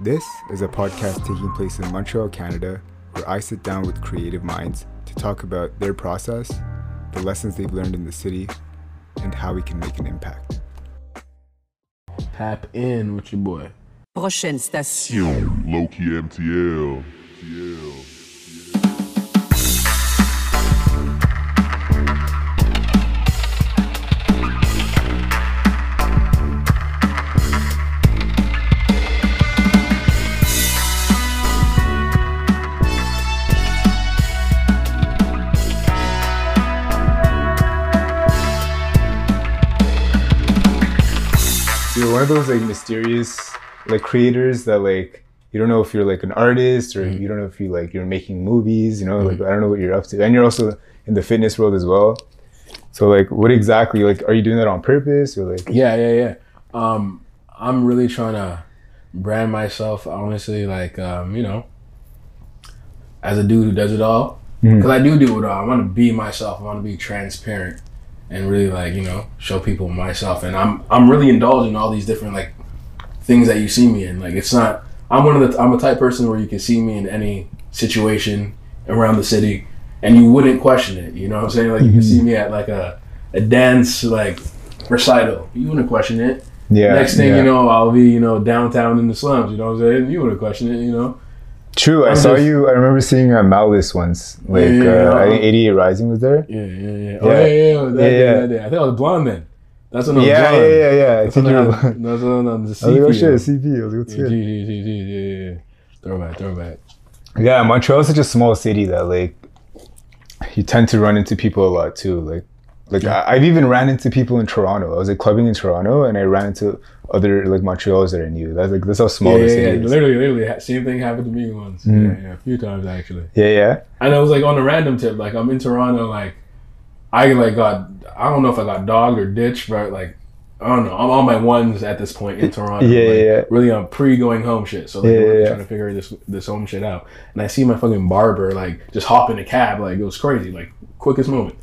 This is a podcast taking place in Montreal, Canada, where I sit down with creative minds to talk about their process, the lessons they've learned in the city, and how we can make an impact. Tap in with your boy. Prochaine station. Low-key MTL. MTL. One of those like mysterious like creators that like you don't know if you're like an artist or you don't know if you like you're making movies, you know, like I don't know what you're up to. And you're also in the fitness world as well. So like what exactly like are you doing that on purpose or like Yeah, yeah, yeah. Um, I'm really trying to brand myself, honestly, like, um, you know, as a dude who does it all. Because I do do it all. I want to be myself. I want to be transparent and really, like, you know, show people myself. And I'm I'm really indulging all these different, like, things that you see me in. Like, it's not, I'm one of the, I'm a type person where you can see me in any situation around the city and you wouldn't question it. You know what I'm saying? Like, you can mm-hmm. see me at, like, a, a dance, like, recital. You wouldn't question it. yeah. Next thing yeah. you know, I'll be, you know, downtown in the slums. You know what I'm saying? You wouldn't question it, you know? True. I I'm saw just- you I remember seeing uh, Malice once. Like Yeah, yeah, uh, I think 88 Rising was there. Yeah, yeah, yeah. Oh, Yeah. yeah. That Yeah, day, that day. I think I was blonde then. That's when I was Yeah, blonde. yeah, yeah, yeah. I think you I were had- That's when I was the I was like, oh shit, CP. I was like, what's Yeah, good? Yeah, yeah, yeah. Throwback, throwback. Yeah, Montreal's such a small city that like you tend to run into people a lot too. Like like I, I've even ran into people in Toronto. I was like clubbing in Toronto and I ran into other like Montrealers that I knew. That's like that's how small Yeah, the yeah, city yeah. is. Literally, literally. Same thing happened to me once. Mhm. Yeah, yeah. A few times, actually. Yeah, yeah. And I was like on a random tip. Like, I'm in Toronto. Like, I like got, I don't know if I got dogged or ditched, but like, I don't know. I'm on my ones at this point in Toronto. Yeah, like, yeah, yeah. Really on pre going home shit. So like, Yeah, really yeah, trying to figure this this home shit out. And I see my fucking barber like just hop in a cab. Like it was crazy. Like quickest moment.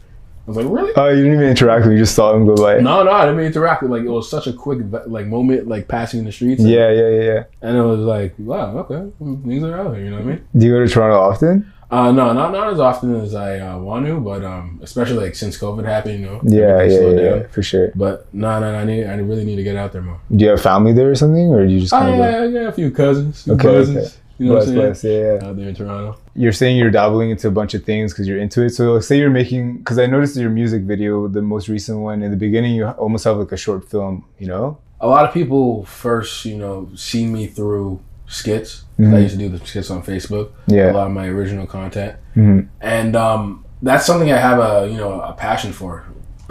I was like, really? Oh, you didn't even interact with me, you just saw him go by. No, no, I didn't interact. with. Like it was such a quick like moment, like passing in the streets. Yeah, yeah, yeah, yeah. And it was like, wow, okay, things are out here. You know what I mean? Do you go to Toronto often? Uh, no, not not as often as I uh, want to, but um, especially like since COVID happened, you know. Yeah, yeah, yeah, yeah, for sure. But no, no, no, I need, I really need to get out there more. Do you have family there or something, or do you just Oh kind of yeah, yeah, a few cousins, few Okay, cousins. okay. You know bless, what I'm saying? bless, yeah, yeah. Out there in Toronto. you're saying you're dabbling into a bunch of things because you're into it. So like, say you're making, because I noticed your music video, the most recent one, in the beginning, you almost have like a short film, you know? A lot of people first, you know, see me through skits. I Mhm. used to do the skits on Facebook. Yeah. A lot of my original content. Mhm. and um, that's something I have a you know a passion for,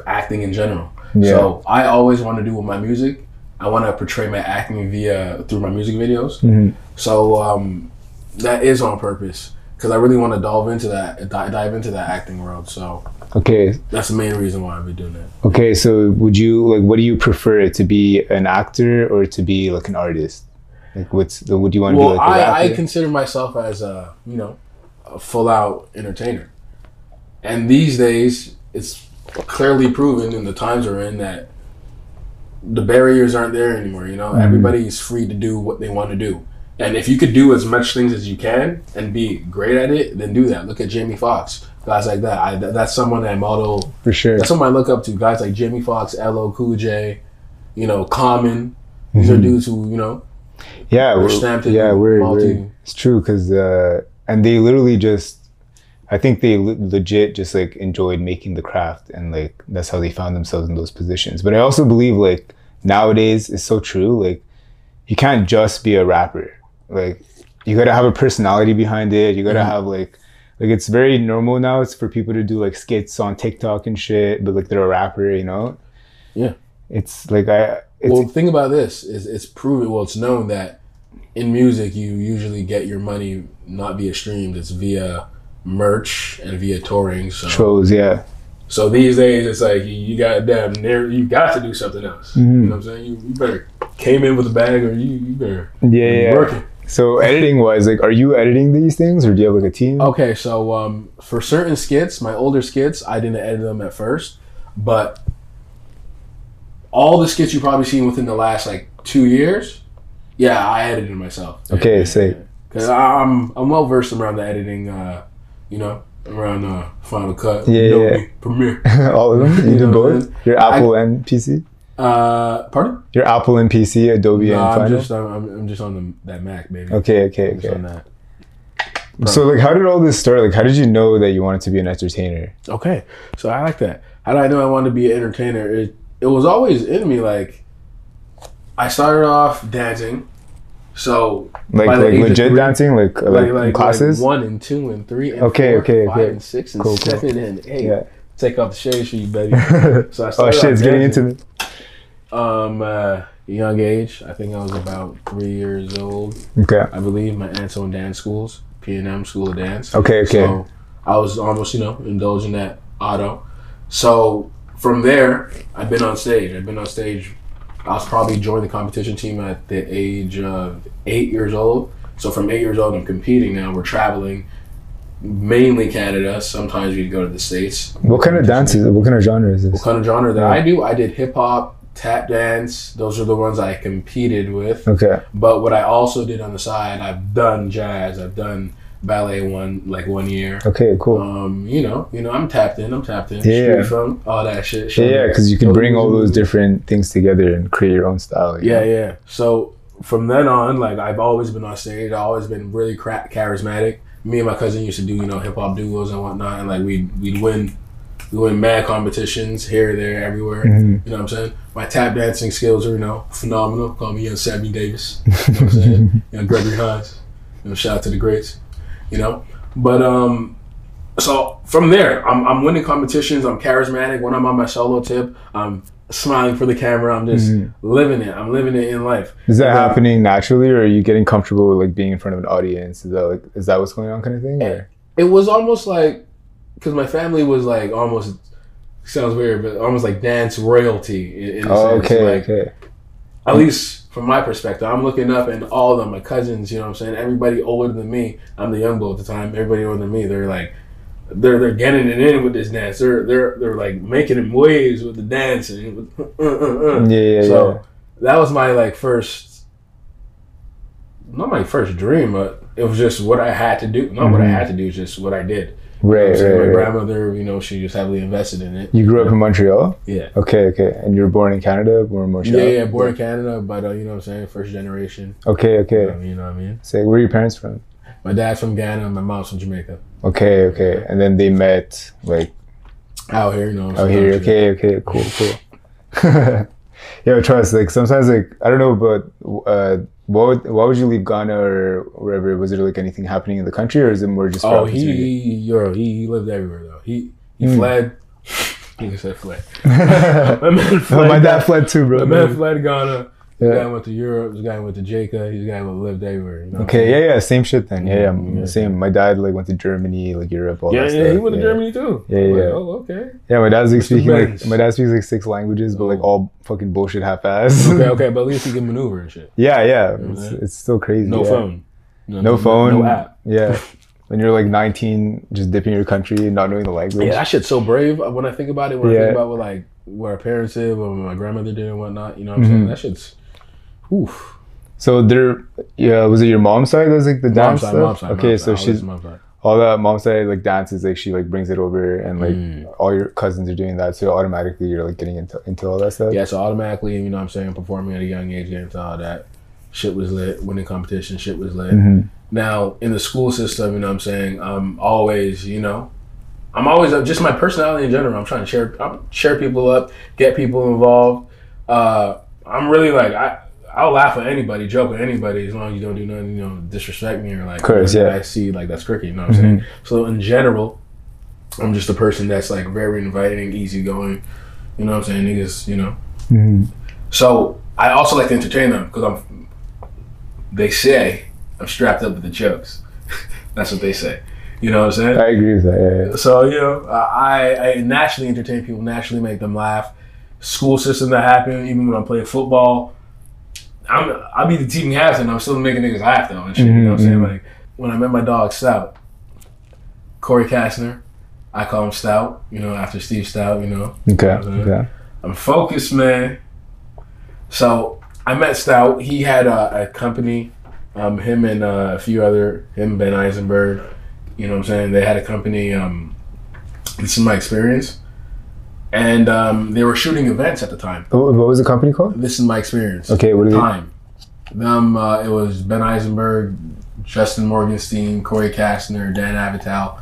acting in general. Yeah. So I always want to do with my music. I want to portray my acting via through my music videos. Mhm. So um, that is on purpose because I really want to dive into that, dive into that acting world. So Okay. that's the main reason why I've been doing that. Okay. So would you, like, what do you prefer to be an actor or to be like an artist? Like, what's the, would you want to Well, be like a I, I consider myself as a you know a full out entertainer, and these days it's clearly proven in the times we're in that the barriers aren't there anymore. You know, everybody's free to do what they want to do, and if you could do as much things as you can and be great at it, then do that. Look at Jamie Foxx, guys like that. I, that's someone that I model. For sure. That's someone I look up to. Guys like Jamie Foxx, LL Cool J, you know, Common. These are dudes who you know Yeah. we're stamped in yeah, we're, multi- we're- it's true because, uh, and they literally just, I think they le- legit just like enjoyed making the craft and like that's how they found themselves in those positions. But I also believe like nowadays it's so true. Like you can't just be a rapper. Like you gotta have a personality behind it. You gotta Mhm. have like, like it's very normal now. It's for people to do like skits on TikTok and shit, but like they're a rapper, you know? Yeah. It's like I, it's, well, the thing about this is it's proven. Well, it's known that in music you usually get your money not via streams; it's via merch and via touring. So, shows, yeah. so these days it's like you, got damn near you got to do something else. Mhm. You know what I'm saying? You, you better came in with a bag, or you, you better Yeah, yeah. working. So editing wise, like, are you editing these things, or do you have like a team? Okay, so um, for certain skits, my older skits, I didn't edit them at first, but all the skits you've probably seen within the last like two years, Yeah, I edited myself. Okay, sick. Because I'm I'm well versed around the editing. Uh, you know, around uh, Final Cut, Yeah, Adobe, yeah. Premiere. All of them? You You did know, both? Your Apple and PC? Uh, pardon? Your Apple and PC, Adobe No, and I'm Final? just I'm, I'm just on the, that Mac, baby. Okay, okay, I'm okay. So like how did all this start? Like how did you know that you wanted to be an entertainer? Okay, so I like that. How did I know I wanted to be an entertainer? It it was always in me. Like I started off dancing, so Like like legit dancing? Like like, like classes? like one and two and three and Okay, four, okay, five okay. and six and Cool, cool. seven and eight. Yeah. Take off the shade for you, baby. So I oh shit, off it's getting intimate. Um, uh, young age. I think I was about three years old. Okay. I believe my aunt's own dance schools, P and M School of Dance. Okay, okay. So I was almost, you know, indulging that auto. So from there, I've been on stage. I've been on stage. I was probably joined the competition team at the age of eight years old. So from eight years old, I'm competing now. We're traveling, mainly Canada. Sometimes we go to the states. What kind of dances? What kind of genre is What this? kind of genre that I do? I did hip hop, tap dance. Those are the ones I competed with. Okay. But what I also did on the side, I've done jazz. I've done ballet one like one year. Okay, cool. Um, you know, you know, I'm tapped in. I'm tapped in. Yeah. Funk, all that shit. Yeah, yeah, because you can bring all those different things together and create your own style. you Yeah, know? yeah. So from then on, like I've always been on stage. I've always been really cra- charismatic. Me and my cousin used to do, you know, hip hop duos and whatnot, and like we'd we'd win, we win mad competitions here, there, everywhere. Mhm. You know what I'm saying? My tap dancing skills are, you know, phenomenal. Call me young Sammy Davis. You know what I'm saying? you know, Gregory Hines. You know, shout out to the greats. You know, but um, so from there, I'm I'm winning competitions. I'm charismatic. When I'm on my solo tip, I'm smiling for the camera. I'm just living it. I'm living it in life. Is that happening naturally, or are you getting comfortable with like being in front of an audience? Is that like is that what's going on, kind of thing? Or? It was almost like because my family was like almost sounds weird, but almost like dance royalty in, in Oh, okay, Like, okay. at least from my perspective, I'm looking up and all of them, my cousins, you know what I'm saying? Everybody older than me, I'm the young boy at the time, everybody older than me, they're like, they're they're getting it in with this dance. They're they're they're like making waves with the dance and uh, uh, uh. Yeah, yeah, so yeah. that was my like first, not my first dream, but it was just what I had to do. Not what I Mhm. had to do, just what I did. Right, So right, my right. grandmother, you know, she was heavily invested in it. You grew up in Montreal. Yeah. Okay, okay, and you were born in Canada, born in Montreal. Yeah, yeah, born in Canada, but uh, you know what I'm saying, first generation. Okay, okay. Um, you know what I mean? So where are your parents from? My dad's from Ghana, my mom's from Jamaica. Okay, okay, and then they met like Out here, you know. out here. Okay, okay, cool, cool. yeah, trust. Like sometimes, like I don't know, but uh, what would, why would you leave Ghana or wherever? Was there like anything happening in the country, or is it more just? Oh, he, he, yo, he, he lived everywhere though. He he Hmm. fled. Can say fled. my man fled. My dad fled too, bro. My man fled Ghana. This Yeah. guy went to Europe. This guy went to Jamaica. This guy who lived everywhere. You know Okay, yeah, yeah, same shit then. Yeah, yeah, Mm, yeah. same. My dad like went to Germany, like Europe, all Yeah, that yeah, stuff. he went to yeah. Germany too. Yeah, I'm like, yeah. oh, okay. Yeah, my dad's like speaking like my dad speaks like six languages, but like Oh. all fucking bullshit half-ass. Okay, okay, but at least he can maneuver and shit. yeah, yeah, know it's, it's still crazy. No yeah. phone. No, no phone, No app. Yeah, when you're like 19, just dipping your country, and not knowing the language. Yeah, that shit's so brave when I think about it. When I think about what like what our parents did, what my grandmother did, and whatnot. You know what I'm saying? Mhm. That shit's. Oof. So there, yeah, was it your mom's side? That was like the Mom's dance side, stuff. mom's side. okay, so she's Always mom's side. all that mom's side like dances, like she like brings it over, and like Mm. all your cousins are doing that, so automatically you're like getting into into all that stuff. Yeah, so automatically, you know what I'm saying, performing at a young age, getting into all that. Shit was lit. Winning competition, shit was lit. hmm Now, in the school system, you know what I'm saying, I'm always, you know, I'm always, just my personality in general, I'm trying to share, I'm, share people up, get people involved. Uh, I'm really like, I, I'll laugh at anybody, joke with anybody, as long as you don't do nothing, you know, disrespect me or like, course, yeah. I see like that's crooked, you know what I'm saying? So in general, I'm just a person that's like very inviting, easygoing, you know what I'm saying? Niggas, you know, hmm so I also like to entertain them because I'm. They say I'm strapped up with the jokes. That's what they say. You know what I'm saying? I agree with that. Yeah, yeah. So you know, I, I naturally entertain people, naturally make them laugh. School system that happen, even when I'm playing football, I'm I'll be the team captain. I'm still making niggas laugh though and shit. You know what I'm saying? Mhm, Like when I met my dog Stout, Corey Kastner, I call him Stout. You know, after Steve Stoute. You know, Okay. Mhm. Okay. I'm focused, man. So I met Stout. He had a, a company. Um, him and uh, a few other him Ben Eisenberg. You know what I'm saying? They had a company. Um, this is my experience, and um, they were shooting events at the time. What, what was the company called? This is my experience. Okay, what they? time. Them, uh, it was Ben Eisenberg, Justin Morgenstein, Corey Kastner, Dan Avital.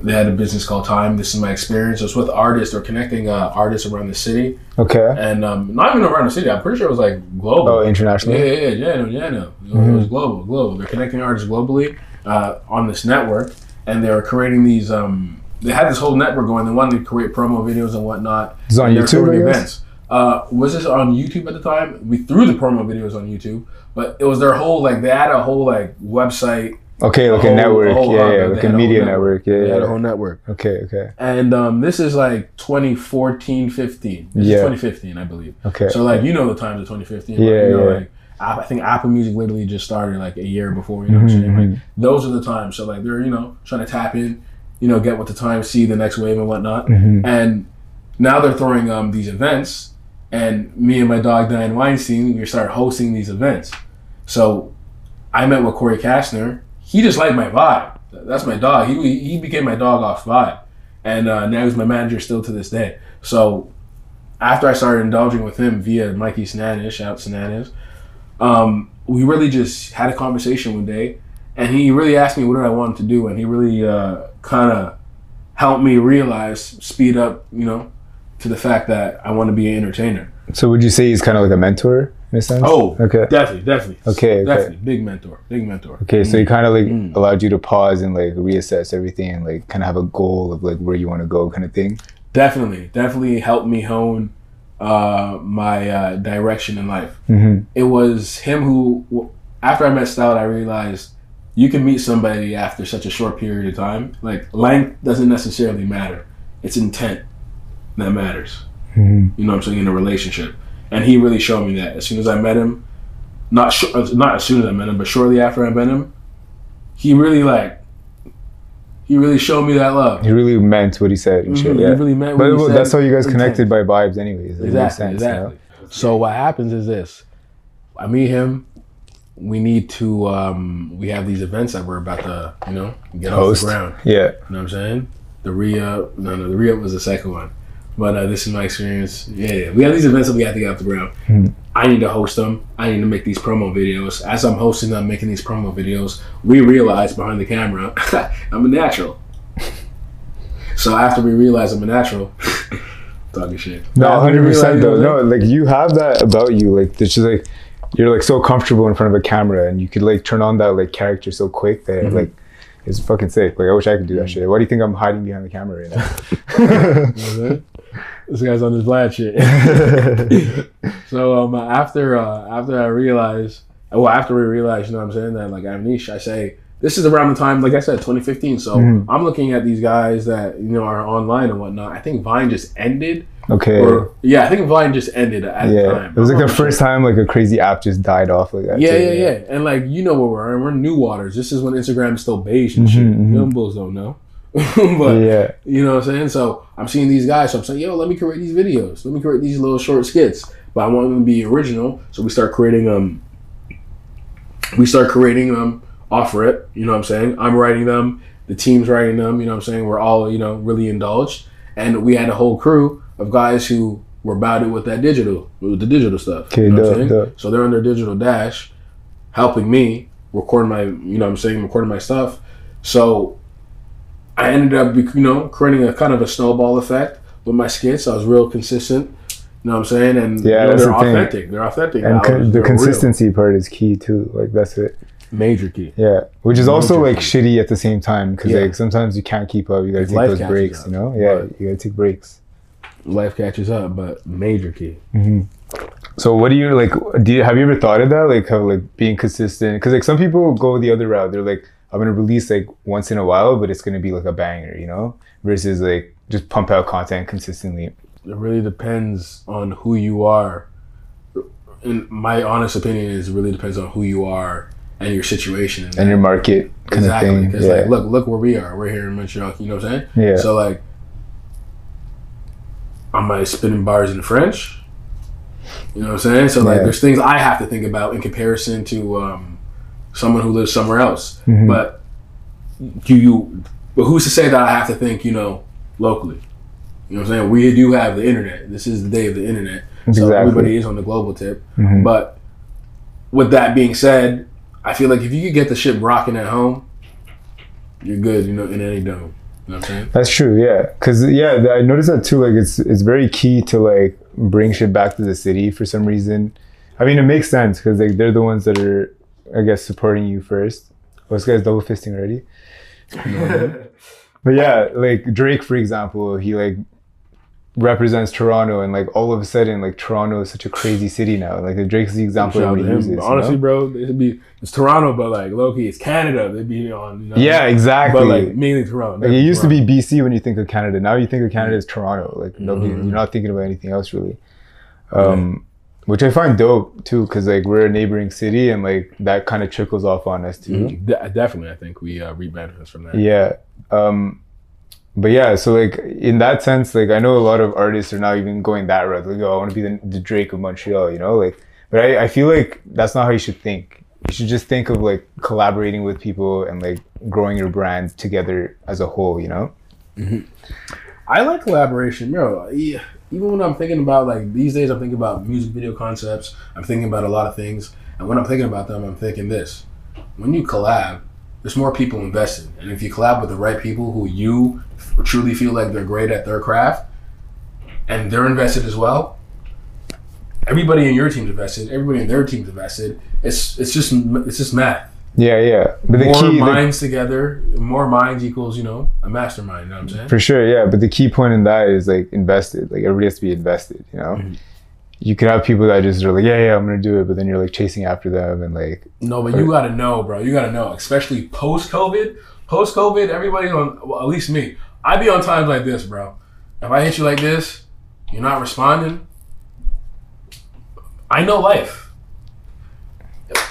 They had a business called Time. This is my experience. It was with artists or connecting uh, artists around the city, Okay. and um, not even around the city. I'm pretty sure it was like global. Oh, Yeah, international. yeah, yeah, yeah, no, yeah, no. It was- It was global, global. They're connecting artists globally uh, on this network, and they were creating these. Um, they had this whole network going. They wanted to create promo videos and whatnot. It's on And they were YouTube, I events. Uh, was this on YouTube at the time? We threw the promo videos on YouTube, but it was their whole like they had a whole like website, Okay, like a whole- network. whole yeah, hub. yeah, like a whole media network. Yeah, They had a whole network, Okay, okay, and um, this is like 2014, 15. This is Yeah. 2015, I believe. okay. So like you know the times of 2015. Yeah, like, you know, yeah. like I I think Apple Music literally just started like a year before. You know what I'm saying? Mm-hmm, Like those are the times. So like they're you know trying to tap in, you know, get with the times, see the next wave and whatnot. Mm-hmm. And now they're throwing um these events, and me and my dog Diane Weinstein we started hosting these events. So I met with Corey Kastner. He just liked my vibe. That's my dog. He he became my dog off vibe, and uh, now he's my manager still to this day. So after I started indulging with him via Mikey Sinanis, shout out Sinanis, um, we really just had a conversation one day, and he really asked me what did I want to do, and he really uh, kind of helped me realize, speed up, you know, to the fact that I want to be an entertainer. So would you say he's kind of like a mentor in a sense? Oh, okay. definitely, definitely, Okay, okay. definitely, big mentor, big mentor. Okay, so he kind of like Mm. allowed you to pause and like reassess everything and like kind of have a goal of like where you want to go, kind of thing. Definitely, definitely helped me hone uh, my uh, direction in life. Mm-hmm. it was him who after i met Style, i realized you can meet somebody after such a short period of time like length doesn't necessarily matter it's intent that matters Mhm. you know what i'm saying in a relationship and he really showed me that as soon as i met him not sh- not as soon as i met him but shortly after i met him he really like he really showed me that love He really meant what he said and shit. Mhm, he Yeah. really meant what But he well, said. that's how you guys connected by vibes, anyways. Makes Exactly, sense, you know? exactly. So what happens is this: I meet him. We need to. Um, we have these events that we're about to, you know, get Host. off the ground. Yeah. You know what I'm saying? The re-up. No, no, the re-up was the second one. But uh, this is my experience. Yeah, yeah, we have these events that we have to get off the ground. Hmm. I need to host them. I need to make these promo videos. As I'm hosting them, making these promo videos, we realize behind the camera, I'm a natural. So after we realize I'm a natural, talking shit. No, hundred percent though. No, like you have that about you. Like it's just like you're like so comfortable in front of a camera, and you could like turn on that like character so quick that Mm-hmm. like it's fucking sick. Like I wish I could do that shit. Why do you think I'm hiding behind the camera right now? You know what I'm saying? this guy's on his Vlad shit. so um, after uh, after I realized, well, after we realized, you know what I'm saying, that like Amnish, I say, this is around the time, like I said, 2015. So I'm looking at these guys that, you know, are online and whatnot. I think Vine just ended. okay. Or, yeah, I think Vine just ended at the yeah. time. It was like the first time like a crazy app just died off like that. Yeah, too, yeah, yeah. And like you know where we're in. We're in New Waters. This is when Instagram is still beige and shit. mhm. Young bulls don't know. but Yeah. you know what I'm saying? So I'm seeing these guys. So I'm saying, yo, let me create these videos. Let me create these little short skits. But I want them to be original. So we start creating um we start creating them off it. You know what I'm saying? I'm writing them, the team's writing them, you know what I'm saying? We're all, you know, really indulged. And we had a whole crew of guys who were about it with that digital, with the digital stuff. Okay, you know I'm. So they're on their digital dash, helping me record my, you know what I'm saying, recording my stuff. So I ended up, you know, creating a kind of a snowball effect with my skits. I was real consistent. You know what I'm saying? And Yeah, you know, that's they're the thing. authentic. They're authentic. And co- the they're real. consistency part is key too. Like that's it. Major key. Yeah, which is also like Major shitty at the same time because Yeah. like sometimes you can't keep up. You gotta take those breaks. up, You know? Yeah, you gotta take breaks. Life catches up, but major key. Mm-hmm. So what do you like? Do you have you ever thought of that? Like how like being consistent? Because like some people go the other route. They're like, I'm gonna release like once in a while, but it's gonna be like a banger, you know? Versus like just pump out content consistently. It really depends on who you are. In my honest opinion, is it really depends on who you are and your situation and, And your market kind exactly. of thing. Because Yeah. like, look, look where we are. We're here in Montreal. You know what I'm saying? Yeah. So like, am I spinning bars in French? You know what I'm saying? So like, Yeah. there's things I have to think about in comparison to um, someone who lives somewhere else. Mm-hmm. But do you? But who's to say that I have to think? You know, locally. You know what I'm saying? We do have the internet. This is the day of the internet. So Exactly. everybody is on the global tip. Mhm. But with that being said, I feel like if you could get the shit rocking at home, you're good. You know, in any dome. You know what I'm saying? That's true, yeah. Cause yeah, I noticed that too. Like it's it's very key to like bring shit back to the city for some reason. I mean, it makes sense because like they're the ones that are, I guess, supporting you first. Oh, this guy's double fisting already. but yeah, like Drake, for example, he like represents Toronto, and like all of a sudden, like Toronto is such a crazy city now. Like Drake's the example Shout out to everybody uses. But you honestly, know? bro, it'd be it's Toronto, but like Loki, it's Canada. They'd be on. You know, yeah, exactly. But like mainly Toronto. Like it used to be BC when you think of Canada. Now you think of Canada as Toronto. Like nobody, Mm-hmm. you're not thinking about anything else really. Um, which I find dope too, because like we're a neighboring city and like that kind of trickles off on us too. De- definitely, I think we uh, reap benefits from that. Yeah. Um, but yeah, so like in that sense, like I know a lot of artists are now even going that route. Like, oh, I want to be the, the Drake of Montreal, you know? Like, but I, I feel like that's not how you should think. You should just think of like collaborating with people and like growing your brand together as a whole, you know? Mm-hmm. I like collaboration, bro. Yeah, even when I'm thinking about like these days, I'm thinking about music video concepts. I'm thinking about a lot of things, and when I'm thinking about them, I'm thinking this: when you collab, there's more people invested, and if you collab with the right people who you truly feel like they're great at their craft, and they're invested as well. Everybody in your team's invested. Everybody in their team's invested. It's it's just it's just math. Yeah, yeah. But the more key, the- minds together, more minds equals you know a mastermind. You know what I'm saying? For sure, yeah. But the key point in that is like invested. Like everybody has to be invested. You know, Mm-hmm. You could have people that just are like, yeah, yeah, I'm gonna do it, but then you're like chasing after them and like, No, but you gotta know, bro. You gotta know, especially post COVID. Post COVID, everybody's on. Well, at least me. I'd be on times like this, bro. If I hit you like this, you're not responding. I know life.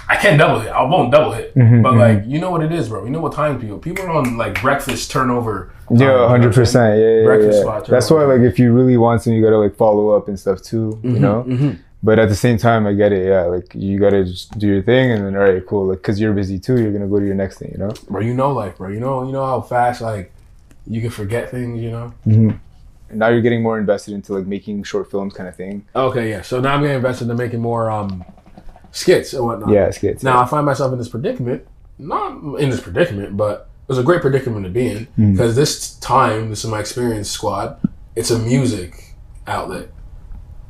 I can't double hit. I won't double hit. Mhm, but mhm. like, you know what it is, bro. You know what time people. People are on like breakfast turnover. yeah, hundred percent, yeah, yeah, Breakfast yeah. spot That's why, like, if you really want something, you gotta like follow up and stuff too. You know. mhm. But at the same time, I get it. Yeah, like you gotta just do your thing, and then all right, cool. Like, cause you're busy too, you're gonna go to your next thing. You know. Bro, you know life, bro. You know, you know how fast like you can forget things. You know. And now you're getting more invested into like making short films, kind of thing. Okay, yeah. So now I'm getting invested in making more um skits and whatnot. Yeah, skits. Now I find myself in this predicament, not in this predicament, but it was a great predicament to be in mm. because this time, this is my experience squad. It's a music outlet,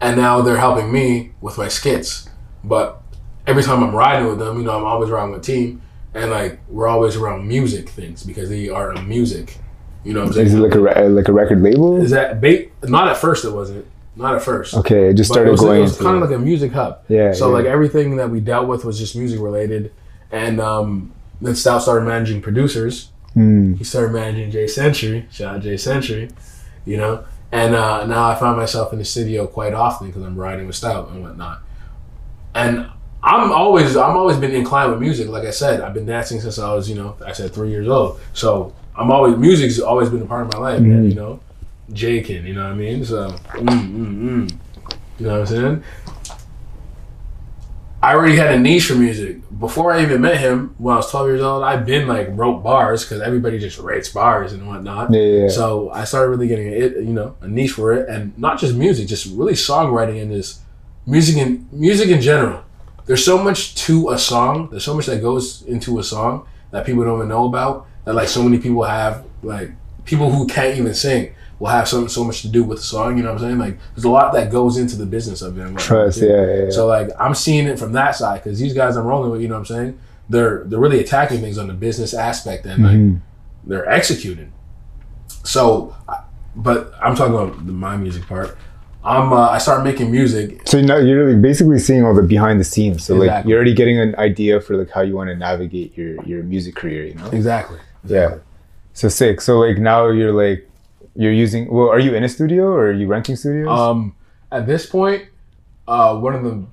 and now they're helping me with my skits. But every time I'm riding with them, you know, I'm always around with a team, and like we're always around music things because they are a music. You know what I'm saying? Is it like a re- uh, like a record label? Is that bait? Not at first, it wasn't. Not at first. Okay, it just started it was, going. it was kind of like a music hub. Yeah, So yeah. like everything that we dealt with was just music related, and um, then Stout started managing producers. Hmm. He started managing Jay Century. Shout out Jay Century. You know, and uh, now I find myself in the studio quite often because I'm riding with Stout and whatnot. And I'm always I'm always been inclined with music. Like I said, I've been dancing since I was you know I said three years old. So I'm always music's always been a part of my life. man, Mhm. you know, Jakin. You know what I mean? So mm, mm, mm. you know what I'm saying. I already had a niche for music before I even met him. When I was 12 years old, I've been like wrote bars because everybody just writes bars and whatnot. Yeah, yeah, yeah. So I started really getting it, you know, a niche for it, and not just music, just really songwriting and just music and music in general. There's so much to a song. There's so much that goes into a song that people don't even know about. That like so many people have, like people who can't even sing will have so so much to do with the song. You know what I'm saying? Like there's a lot that goes into the business of it. whatnot, Trust, yeah, yeah, yeah. So like I'm seeing it from that side because these guys I'm rolling with, you know what I'm saying? They're they're really attacking things on the business aspect and like Mhm. they're executing. So, but I'm talking about the, my music part. I'm uh, I started making music. So now you're like basically seeing all the behind the scenes. So like you're already getting an idea for like how you want to navigate your your music career. You know. Exactly. Yeah. So sick. So like now you're like you're using. Well, are you in a studio or are you renting studios? Um, at this point, uh, one of the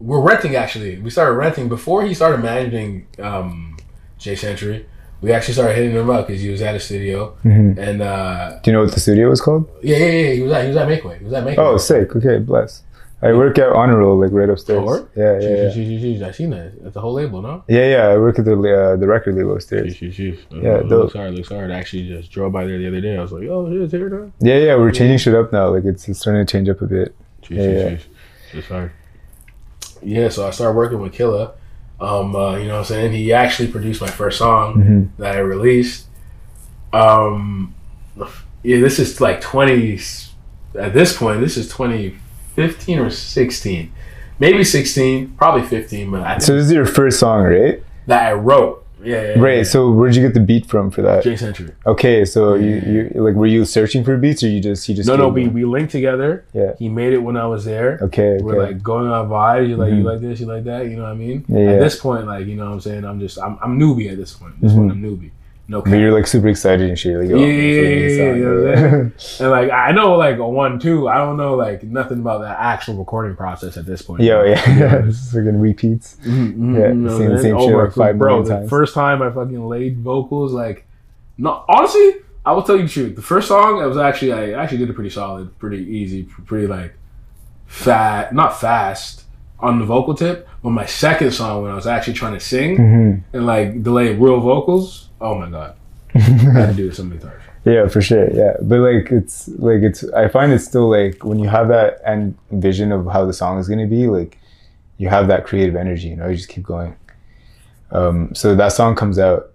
we're renting actually. We started renting before he started managing um, Jay Century. We actually started hitting him up because he was at a studio, Mhm. and uh, Do you know what the studio was called? yeah, yeah, yeah, he was at he was at Makeway. He was at Makeway. Oh, sick. Okay, bless. I work at Honor Roll, like right upstairs. Yeah, yeah, Sheesh, yeah. sheesh, sheesh. I seen that. That's a whole label, no? Yeah, yeah. I work at the uh, the record label upstairs. Sheesh, sheesh. Yeah, Uh, dope. looks hard, looks hard. I actually just drove by there the other day. I was like, oh, it's here now. Yeah, yeah. We're changing shit up now. Like it's, it's starting to change up a bit. Sheesh, Yeah, sheesh, yeah. sheesh. It's hard. Yeah, so I started working with Killa. Um, uh, you know what I'm saying? He actually produced my first song Mhm. that I released. Um, yeah, this is like 20, at this point, this is 2015 or 16. Maybe 16, probably 15, but I So this is your first song, right? that I wrote. Yeah, yeah, Right. yeah. So where'd you get the beat from for that? Jay Century. Okay, so you, you like were you searching for beats or you just you just No, no, we, we linked together. Yeah. He made it when I was there. Okay, okay. We're like going on vibes. You like you Mhm. like this, you like that. You know what I mean? Yeah, At yeah. this point, like you know what I'm saying. I'm just I'm I'm newbie at this point. This Mhm. one I'm newbie. No but you're like super excited and shit. Like, oh, Yeah, yeah, yeah, yeah, yeah. And like I know like a one two. I don't know like nothing about the actual recording process at this point. Yo, yeah, yeah. This is fucking repeats. Mhm, Yeah, you know same- same shit like five bro. million times. first time I fucking laid vocals, like, no, honestly, I will tell you the truth. The first song, I was actually, I actually did it pretty solid, pretty easy, pretty like fat, not fast on the vocal tip. But my second song, when I was actually trying to sing hmm and like delay real vocals, oh my god, I had to do it so many times. Yeah, for sure. Yeah, but like it's like it's. I find it's still like when you have that and vision of how the song is gonna be, like you have that creative energy. You know, you just keep going. Um, so that song comes out.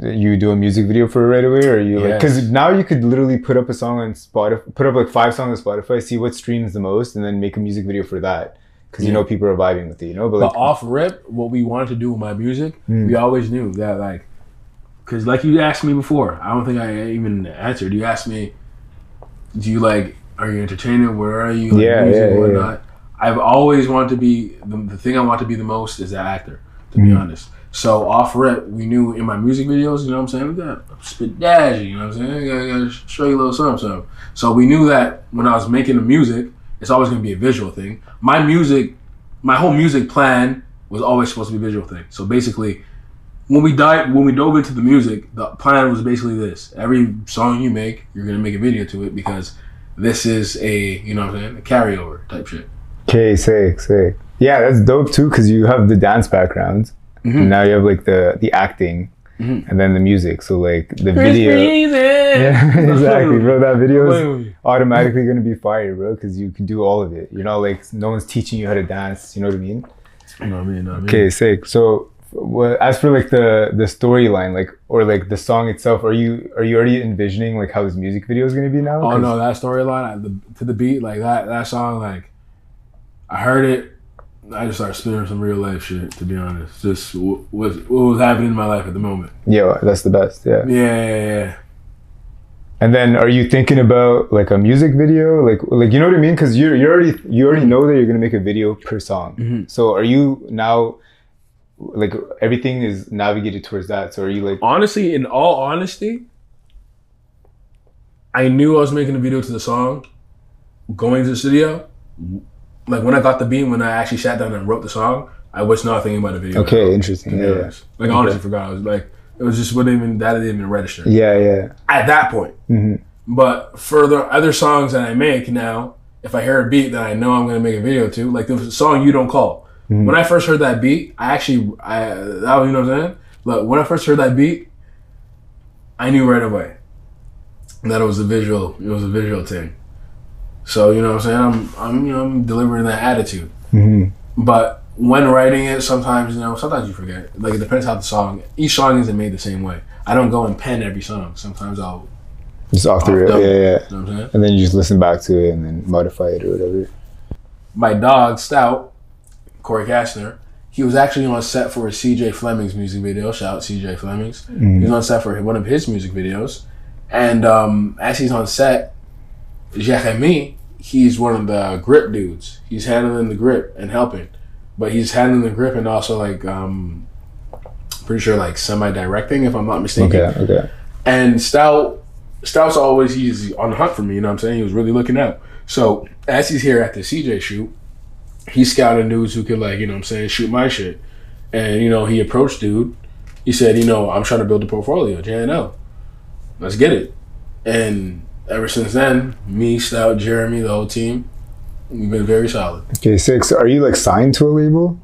You do a music video for it right away, or you like because now you could literally put up a song on Spotify, put up like five songs on Spotify, see what streams the most, and then make a music video for that because you know people are vibing with it. You know, but But like off rip, what we wanted to do with my music, Mm. we always knew that like, because like you asked me before, I don't think I even answered. You asked me, do you like, are you entertaining? Where are you? Like, Yeah, music yeah, or yeah. whatnot. I've always wanted to be the, the thing I want to be the most is an actor. To be Mhm. honest, so off rip, we knew in my music videos, you know what I'm saying? We got spit you know what I'm saying? I gotta, gotta show you a little something, something. So we knew that when I was making the music, it's always gonna be a visual thing. My music my whole music plan was always supposed to be a visual thing. So basically, when we dive, when we dove into the music, the plan was basically this: every song you make, you're gonna make a video to it because this is a you know what I'm saying a carryover type shit. okay, sick, sick. Yeah, that's dope too because you have the dance background, Mhm. and now you have like the the acting, Mhm. and then the music. So like the video. Yeah, exactly, bro. That video is automatically gonna be fire, bro, because you can do all of it. You know, like no one's teaching you how to dance. You know what I mean? You know what I mean? You know what I mean? Okay, sick. So, wha- as for like the the storyline, like or like the song itself, are you are you already envisioning like how this music video is gonna be now? Oh no, that storyline to the beat like that that song like I heard it. I just started spinning some real life shit. To be honest, just w- was what was happening in my life at the moment. Yeah, that's the best. Yeah. Yeah, yeah, yeah. And then, are you thinking about like a music video, like like you know what I mean? Because you you already you already know that you're gonna make a video per song. Mhm. So, are you now like everything is navigated towards that? So, are you like honestly, in all honesty, I knew I was making a video to the song going to the studio. Like when I got the beat, when I actually sat down and wrote the song, I was not thinking about the video. okay, interesting? Yeah, yeah. Like I honestly forgot. I was like, it was just wouldn't even that didn't even register yeah, yeah. at that point. hmm But for the other songs that I make now, if I hear a beat that I know I'm gonna make a video to, like the song "You Don't Call." Mhm. When I first heard that beat, I actually, I that you know what I'm saying. Look, when I first heard that beat, I knew right away that it was a visual. It was a visual thing. So you know what I'm saying. I'm, I'm, you know, I'm delivering that attitude. hmm But when writing it, sometimes you know, sometimes you forget. Like it depends how the song. Each song isn't made the same way. I don't go and pen every song. Sometimes I'll. Just off the rip. Yeah, yeah. You know what I'm saying. And then you just listen back to it and then modify it or whatever. my dog Stout, Corey Kastner, he was actually on set for a CJ Fleming's music video. Shout out CJ Fleming's. He was on set for one of his music videos, and um, as he's on set, Jeremy, he's one of the grip dudes. He's handling the grip and helping, but he's handling the grip and also like um, pretty sure like semi directing if I'm not mistaken. Okay, okay. And Stout, Stout's always he's on the hunt for me. You know what I'm saying? He was really looking out. So as he's here at the CJ shoot, he's scouting dudes who could like you know what I'm saying shoot my shit. And you know he approached dude. He said, you know, I'm trying to build a portfolio, JNL. Let's get it. And ever since then, me, Stout, Jeremy, the whole team, We've been very solid. Okay, six. Are you like signed to a label?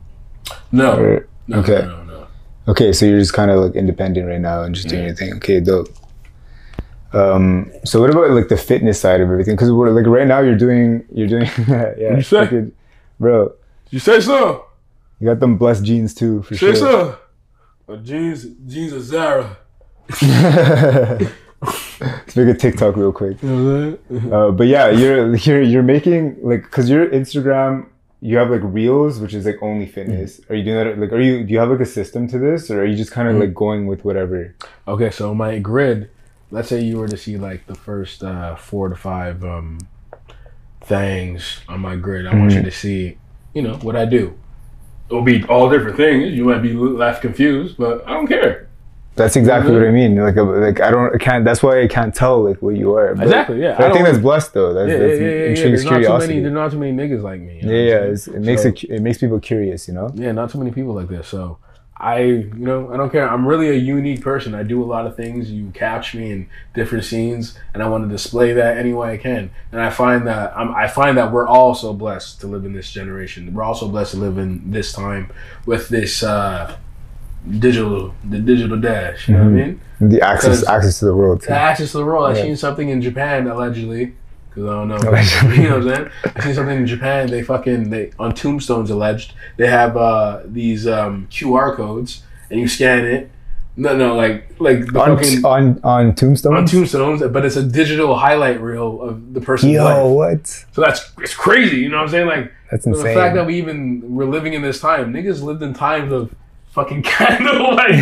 No. Or- no okay. No, no. Okay, so you're just kind of like independent right now and just doing Yeah. your thing. Okay, dope. Um, so what about like the fitness side of everything? Because we're like right now you're doing you're doing yeah, you bro. You say so. You got them blessed jeans too for Say sure. so. Uh, jeans, jeans of Zara. Let's make a TikTok real quick. You know what I'm saying? Uh, but yeah, you're you're you're making like because your Instagram you have like reels which is like only fitness. Are you doing that like are you do you have like a system to this or are you just kind of like going with whatever? Okay, so my grid, let's say you were to see like the first uh, four to five um, things on my grid, I want you to see, you know, what I do. It'll be all different things. You might be left confused, but I don't care. That's exactly Mhm. what I mean. Like, like I don't, I can't. That's why I can't tell like what you are. But- Exactly, yeah. I, I think that's blessed though. That's, Yeah, yeah, that's yeah, yeah. yeah. intrigues There's not too curiosity. many. There's not too many niggas like me. you know yeah, yeah. I'm It's, saying? it makes So- it, it makes people curious. You know. Yeah, not too many people like this. So I, you know, I don't care. I'm really a unique person. I do a lot of things. You catch me in different scenes, and I want to display that any way I can. And I find that I'm, I find that we're all so blessed to live in this generation. We're also blessed to live in this time with this uh, digital, the digital dash. You know what I mean? The access, access to the world. too. The access to the world. I Yeah. seen something in Japan allegedly. Because I don't know. You know what I'm saying? I seen something in Japan. They fucking they on tombstones alleged. They have uh these um QR codes and you scan it. No, no, like like the on, fucking on on tombstones. on tombstones, but it's a digital highlight reel of the person's Yo, life. what? So that's it's crazy. You know what I'm saying? Like That's insane. the fact that we even we're living in this time. Niggas lived in times of fucking candlelight.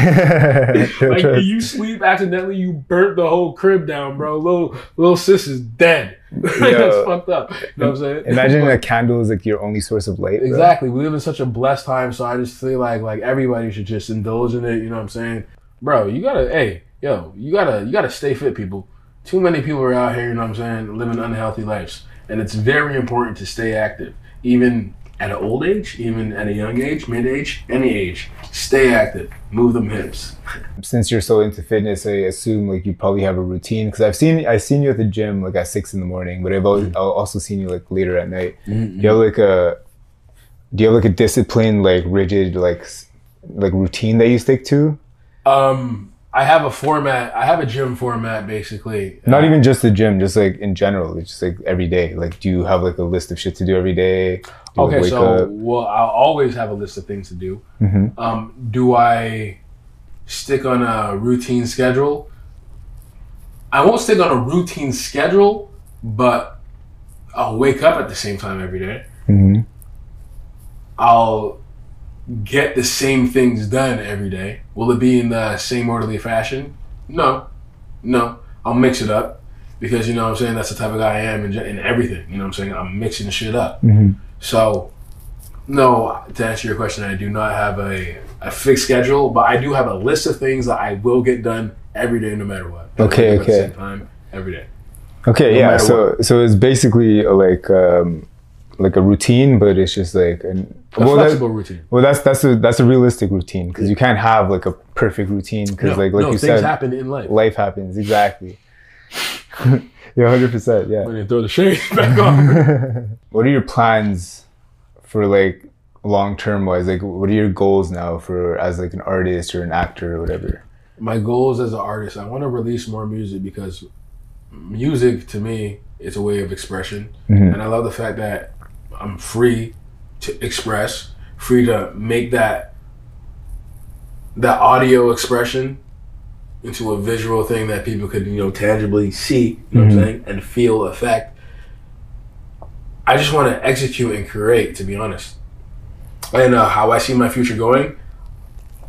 Like you sleep accidentally, you burnt the whole crib down, bro. Little little sis is dead. That's fucked up. You know what I'm saying? Imagine a candle is like your only source of light. bro. Exactly. We live in such a blessed time, so I just feel like like everybody should just indulge in it. You know what I'm saying, bro? You gotta, hey, yo, you gotta, you gotta stay fit, people. Too many people are out here. You know what I'm saying, living unhealthy lives, and it's very important to stay active, even at an old age, even at a young age, mid age, any age. Stay active. Move them hips. Since you're so into fitness, I assume like you probably have a routine. Because I've seen I've seen you at the gym like at six in the morning, but I've always, I've also seen you like later at night. Do you have like a do you have like a disciplined, like rigid, like like routine that you stick to? Um, I have a format. I have a gym format, basically. Not Uh, even just the gym, just like in general. It's just like every day. Like, do you have like a list of shit to do every day? You, Okay, so up? well, I'll always have a list of things to do. Mhm. Um, do I stick on a routine schedule? I won't stick on a routine schedule, but I'll wake up at the same time every day. Mhm. I'll get the same things done every day. Will it be in the same orderly fashion? No, no. I'll mix it up because you know what I'm saying that's the type of guy I am in, in everything. You know what I'm saying I'm mixing shit up. Mhm. So, no, to answer your question, I do not have a, a fixed schedule, but I do have a list of things that I will get done every day, no matter what. Okay, At the okay. same time, every day. Okay, No yeah. So so it's basically uh, like um like a routine, but it's just like an A well, that- flexible routine. well that's that's a that's a realistic routine because you can't have like a perfect routine because No, like like no, you things said happen in life. life happens exactly. yeah, hundred percent. Yeah. When you throw the shades back on. what are your plans for like long term wise? Like, what are your goals now for as like an artist or an actor or whatever? My goals as an artist, I want to release more music because music to me is a way of expression, Mhm. and I love the fact that I'm free to express, free to make that that audio expression into a visual thing that people could you know tangibly see, you know what I'm saying, and feel effect. I just want to execute and create, to be honest. And uh, how I see my future going,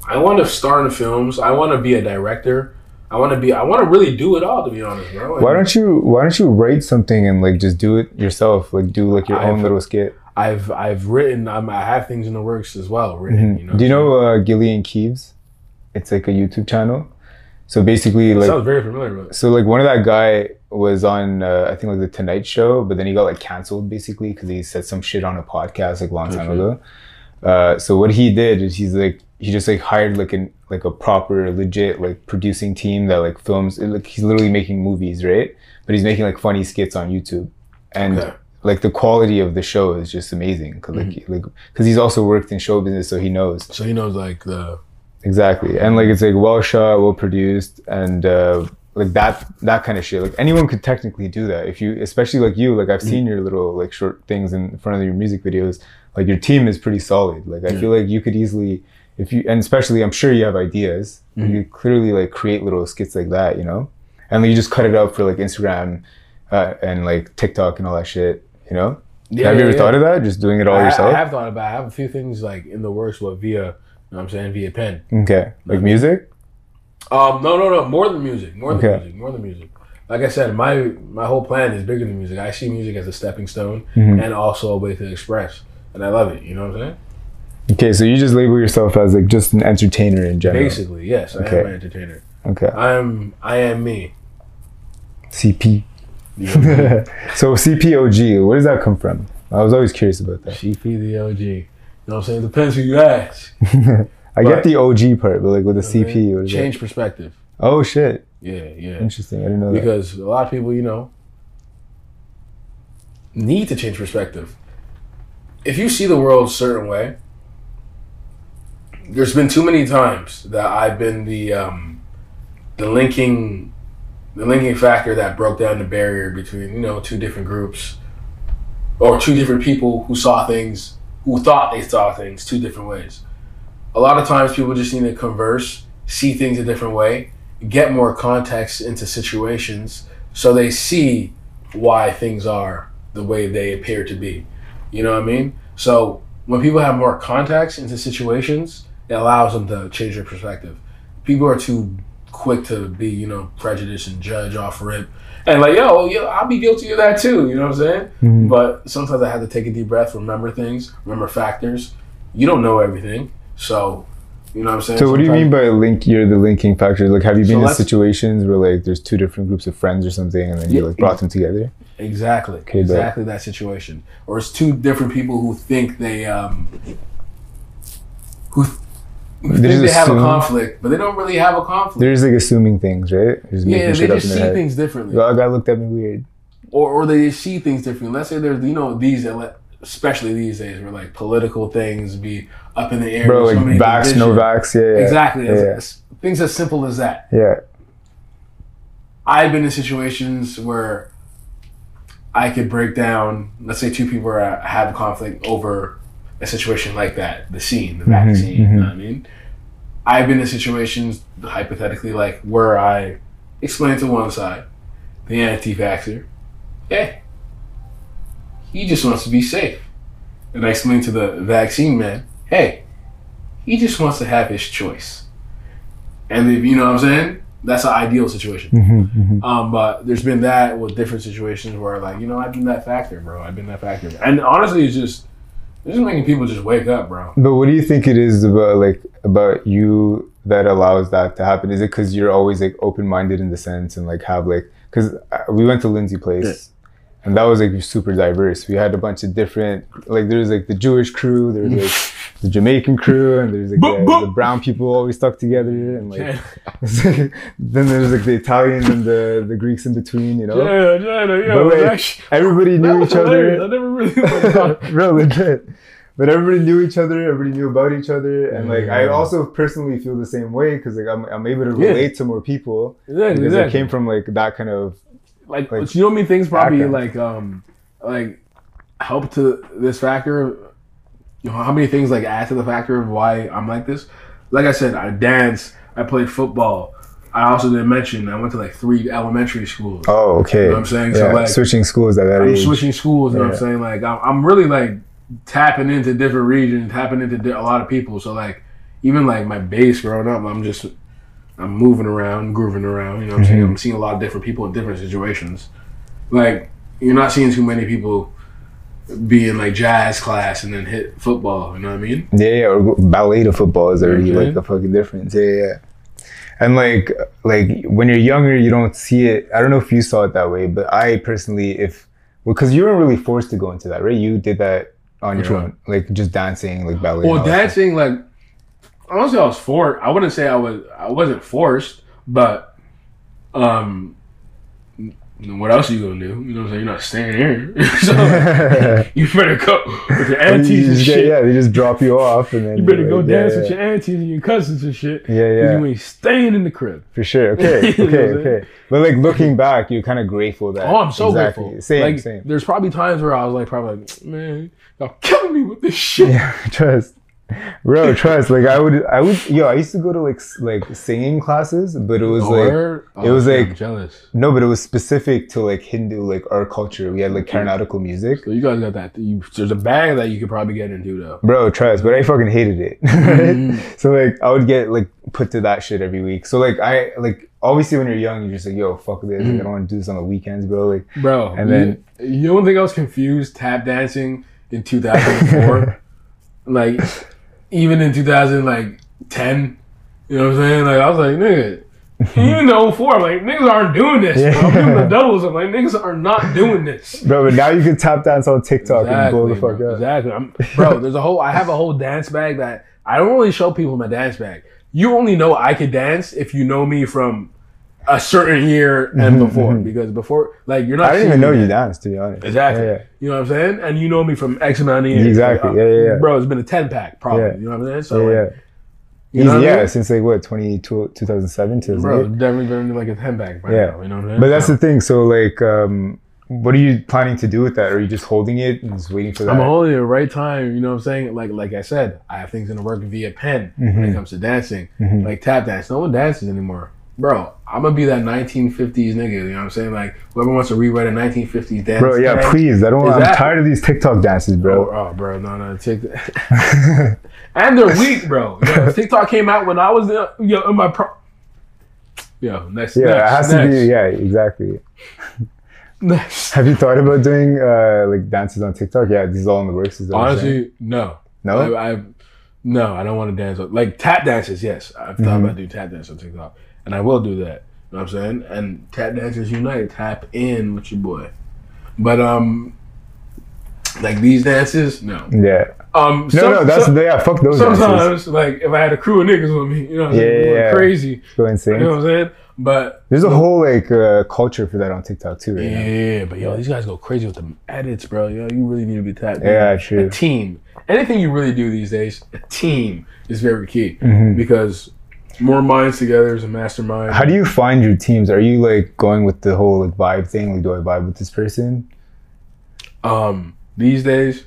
I want to star in films. I want to be a director. I want to be. I want to really do it all, to be honest, bro. Why don't you Why don't you write something and like just do it yourself? Like do like your own I've- little skit. I've I've written. I'm, I have things in the works as well. Written. You know. Mm-hmm. Do you know uh, Gilly and Keeves? It's like a YouTube channel. So basically, like sounds very familiar. But So like one of that guy was on uh, I think like the Tonight Show, but then he got like canceled basically because he said some shit on a podcast like a long time ago. Uh, so what he did is he's like he just like hired like an like a proper legit like producing team that like films it, like he's literally making movies right, but he's making like funny skits on YouTube, and Okay. like the quality of the show is just amazing because like like because he's also worked in show business, so he knows So he knows like the exactly and like it's like well shot, well produced, and uh, like that that kind of shit. Like anyone could technically do that if you, especially like you. Like I've seen your little like short things in front of your music videos. Like your team is pretty solid. Like I feel like you could easily. If you and especially, I'm sure you have ideas. You clearly like create little skits like that, you know, and then you just cut it up for like Instagram uh, and like TikTok and all that shit, you know. Yeah, have you yeah, ever yeah. thought of that? Just doing it all I, yourself? I have thought about. It. I have a few things like in the works with via. Know what I'm saying via pen. okay, like music. Um, no, no, no. More than music. More than Okay. music. More than music. Like I said, my my whole plan is bigger than music. I see music as a stepping stone Mm-hmm. and also a way to express, and I love it. You know what I'm saying? Okay, so you just label yourself as like just an entertainer in general. Basically, yes. okay. I am an entertainer. Okay. I am. I am me. CP. So CPOG, where does that come from? I was always curious about that. CP the OG. You know what I'm saying? It Depends who you ask. I But- get the OG part, but like with the CP, what is Change perspective. Oh shit, Yeah, yeah. interesting. I didn't know that. because a lot of people, you know, need to change perspective. If you see the world a certain way, there's been too many times that I've been the um, the linking the linking factor that broke down the barrier between you know two different groups or two different people who saw things who thought they saw things two different ways. A lot of times people just need to converse, see things a different way, get more context into situations so they see why things are the way they appear to be. You know what I mean? So when people have more context into situations, it allows them to change their perspective. People are too quick to be, you know, prejudiced and judge off rip. And like, yo, yo, I'll be guilty of that too. You know what I'm saying? Mhm. But sometimes I have to take a deep breath, remember things, remember factors. You don't know everything, so you know what I'm saying. So what do you mean by link? You're the linking factor. Like, have you So been in situations where like there's two different groups of friends or something, and then you like brought them together? Exactly. Okay, but- exactly that situation. Or it's two different people who think they um who, who They just have a conflict, but they don't really have a conflict. They're just like assuming things, right? Just yeah, they shit up just in see their head. things differently. That guy looked at me weird. Or or they see things differently. Let's say there's you know these especially these days where like political things be up in the air. Bro, like so vax, no vax, yeah, yeah. Exactly. Yeah, yeah. things as simple as that. yeah. I've been in situations where I could break down, let's say two people are, have a conflict over a situation like that, the scene, the vaccine, you know what I mean? I've been in situations, hypothetically, like where I explain to one side, the anti vaxxer, hey, he just wants to be safe. And I explain to the vaccine man, hey, he just wants to have his choice. And if you know what I'm saying? That's an ideal situation. Mm-hmm, Um, but there's been that with different situations where, like, you know, I've been that factor, bro. I've been that factor, and honestly, it's just it's just making people just wake up, bro. But what do you think it is about like about you that allows that to happen? Is it because you're always like open minded in the sense and like have like because uh, we went to Lindsay Place. And that was like super diverse. We had a bunch of different, like there was like the Jewish crew, there was like the Jamaican crew, and there's like the, the brown people always stuck together, and like then there's like the Italians and the the Greeks in between, you know. Yeah, yeah, yeah. But like, everybody knew each I other. never really. Real legit. But everybody knew each other. Everybody knew about each other, and like I also personally feel the same way because like I'm, I'm able to Yeah. relate to more people Exactly, because I came from like that kind of like, like, you know, what I mean, things probably background. like um like help to this factor. You know, how many things like add to the factor of why I'm like this? Like I said, I dance, I played football. I also didn't mention I went to like three elementary schools. oh okay. You know what I'm saying? Yeah, So, like, switching schools at that I'm age. switching schools. You know what I'm saying? Like I'm, I'm really like tapping into different regions, tapping into di- a lot of people. So like even like my base growing up, I'm just I'm moving around, grooving around. You know what I'm saying? Mm-hmm. I'm seeing a lot of different people in different situations. Like you're not seeing too many people be in like jazz class and then hit football. You know what I mean? Yeah, yeah, or ballet to football is already Okay. like a fucking difference. Yeah, yeah. And like, like when you're younger, you don't see it. I don't know if you saw it that way, but I personally, if because you weren't really forced to go into that, right? You did that on your own, like just dancing, like ballet. Well, all that stuff. dancing like honestly, I was forced. I wouldn't say I was. I wasn't forced, but um, what else are you gonna do? You know what I'm saying? You're not staying here. so you better go with your aunties and just get- shit. yeah, they just drop you off and then You better go dance yeah, with yeah, your aunties and your cousins and shit. Yeah, yeah. You ain't staying in the crib. for sure. Okay, You know okay, okay. But like looking back, you're kind of grateful that. Oh, I'm so Exactly. grateful. Same, like, same. There's probably times where I was like, probably like, man, y'all killing me with this shit. Yeah, trust, bro. Trust. Like I would, I would. Yo, I used to go to like like singing classes, but it was like Word? it was oh, shit, like- I'm jealous. no, but it was specific to like Hindu, like our culture. We had like Carnautical music. So you guys got that. You, there's a bag that you could probably get into though. Bro, trust, but I fucking hated it. right? Mm-hmm. So like I would get like put to that shit every week. So like I like obviously when you're young, you're just like, yo, fuck this. Like, I mm. don't want to do this on the weekends, bro. Like Bro, And you- then- you, don't think I was confused tap dancing in 2004? like, even in 2010, you know what I'm saying? Like, I was like, nigga, even in 04, like, niggas aren't doing this. Bro. I'm doing the doubles. I'm like, niggas are not doing this. bro, but now you can tap dance on TikTok and blow the fuck bro, up. Exactly. I'm, bro, there's a whole, I have a whole dance bag that I don't really show people my dance bag. You only know I could dance if you know me from a certain year and before. Because before, like, you're not Mm-hmm, I didn't even know you dance. danced, to be honest. Exactly. Yeah, yeah. You know what I'm saying? And you know me from X amount of years. Exactly. Uh, Yeah, yeah, yeah. Bro, it's been a 10 pack, probably. Yeah. You know what I'm saying? So, Yeah, like, yeah. you know Easy, what I yeah, mean? since like what 20, 2007 to bro, definitely been like a 10 pack by Yeah. now. You know what I'm saying? But that's the thing. So like, um, what are you planning to do with that? Are you just holding it and just waiting for that? I'm holding it the right time. You know what I'm saying? Like like I said, I have things in the work via pen when Mm-hmm. it comes to dancing. Like tap dance. No one dances anymore. Bro, I'm gonna be that 1950s nigga. You know what I'm saying? Like whoever wants to rewrite a 1950s dance. bro, yeah, tag, please. I don't. want I'm tired of these TikTok dances, Bro, bro. oh, bro, no, no, TikTok. and they're weak, bro. Yo, TikTok came out when I was in, yo, in my pro. Yo, next, Yeah, next, it has next, to be. Yeah, exactly. next. Have you thought about doing uh like dances on TikTok? Yeah, this is all in the works. Is that what you're saying? Honestly, no, no. I, I, no, I don't want to dance like tap dances. Yes, I've thought Mm-hmm. about doing tap dance on TikTok, and I will do that. You know what I'm saying? And tap dancers unite. Tap in with your boy. But um, like these dances, no. yeah. Um, No, some- no, that's some- yeah. Fuck those dances. sometimes like if I had a crew of niggas with me, you know, what I'm saying, Yeah, going yeah. crazy. Go insane. You know what I'm saying? But There's a whole like uh, culture for that on TikTok too, right? now. yeah, but yo, these guys go crazy with the edits, bro. Yo, you really need to be tapped. Yeah, true. A team. Anything you really do these days, a team is very key Mm-hmm. because more minds together is a mastermind. How do you find your teams? Are you like going with the whole like vibe thing? Like, do I vibe with this person? um these days?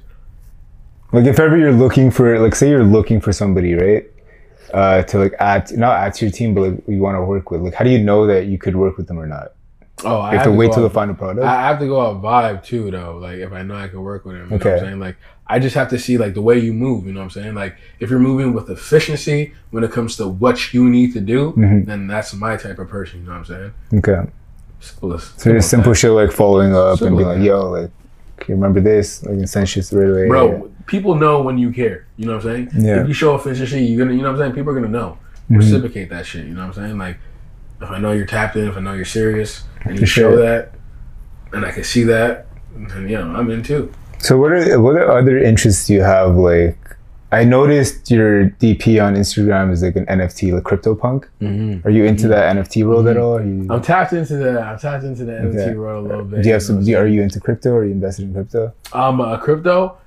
Like, if ever you're looking for, like, say you're looking for somebody, right? Uh, to like add, not add to your team, but like you want to work with. Like, how do you know that you could work with them or not? Oh, I You have to wait till the final product. I have to go out vibe too, though. Like if I know I can work with him, you know what Okay. I'm saying? Like I just have to see like the way you move. You know what I'm saying? Like if you're moving with efficiency when it comes to what you need to do, Mm-hmm. then that's my type of person. You know what I'm saying? okay, Simplest. so just simple shit like following up and being like, "Yo, like, you remember this?" Like, and send shit right away. bro. People know when you care. You know what I'm saying? Yeah. Mm-hmm. If you show efficiency, you're gonna. You know what I'm saying? People are gonna know. Reciprocate that shit. You know what I'm saying? Like if I know you're tapped in, if I know you're serious, and you For show that, and I can see that, and you know I'm in too. So what are what are other interests you have? Like, I noticed your DP on Instagram is like an NFT, like CryptoPunk. Mm-hmm. Are you into that NFT world at all? Are you, I'm tapped into the I'm tapped into the NFT world a little bit. do you have some? what Do you, are you into crypto? Are you invested in crypto? I'm uh, crypto.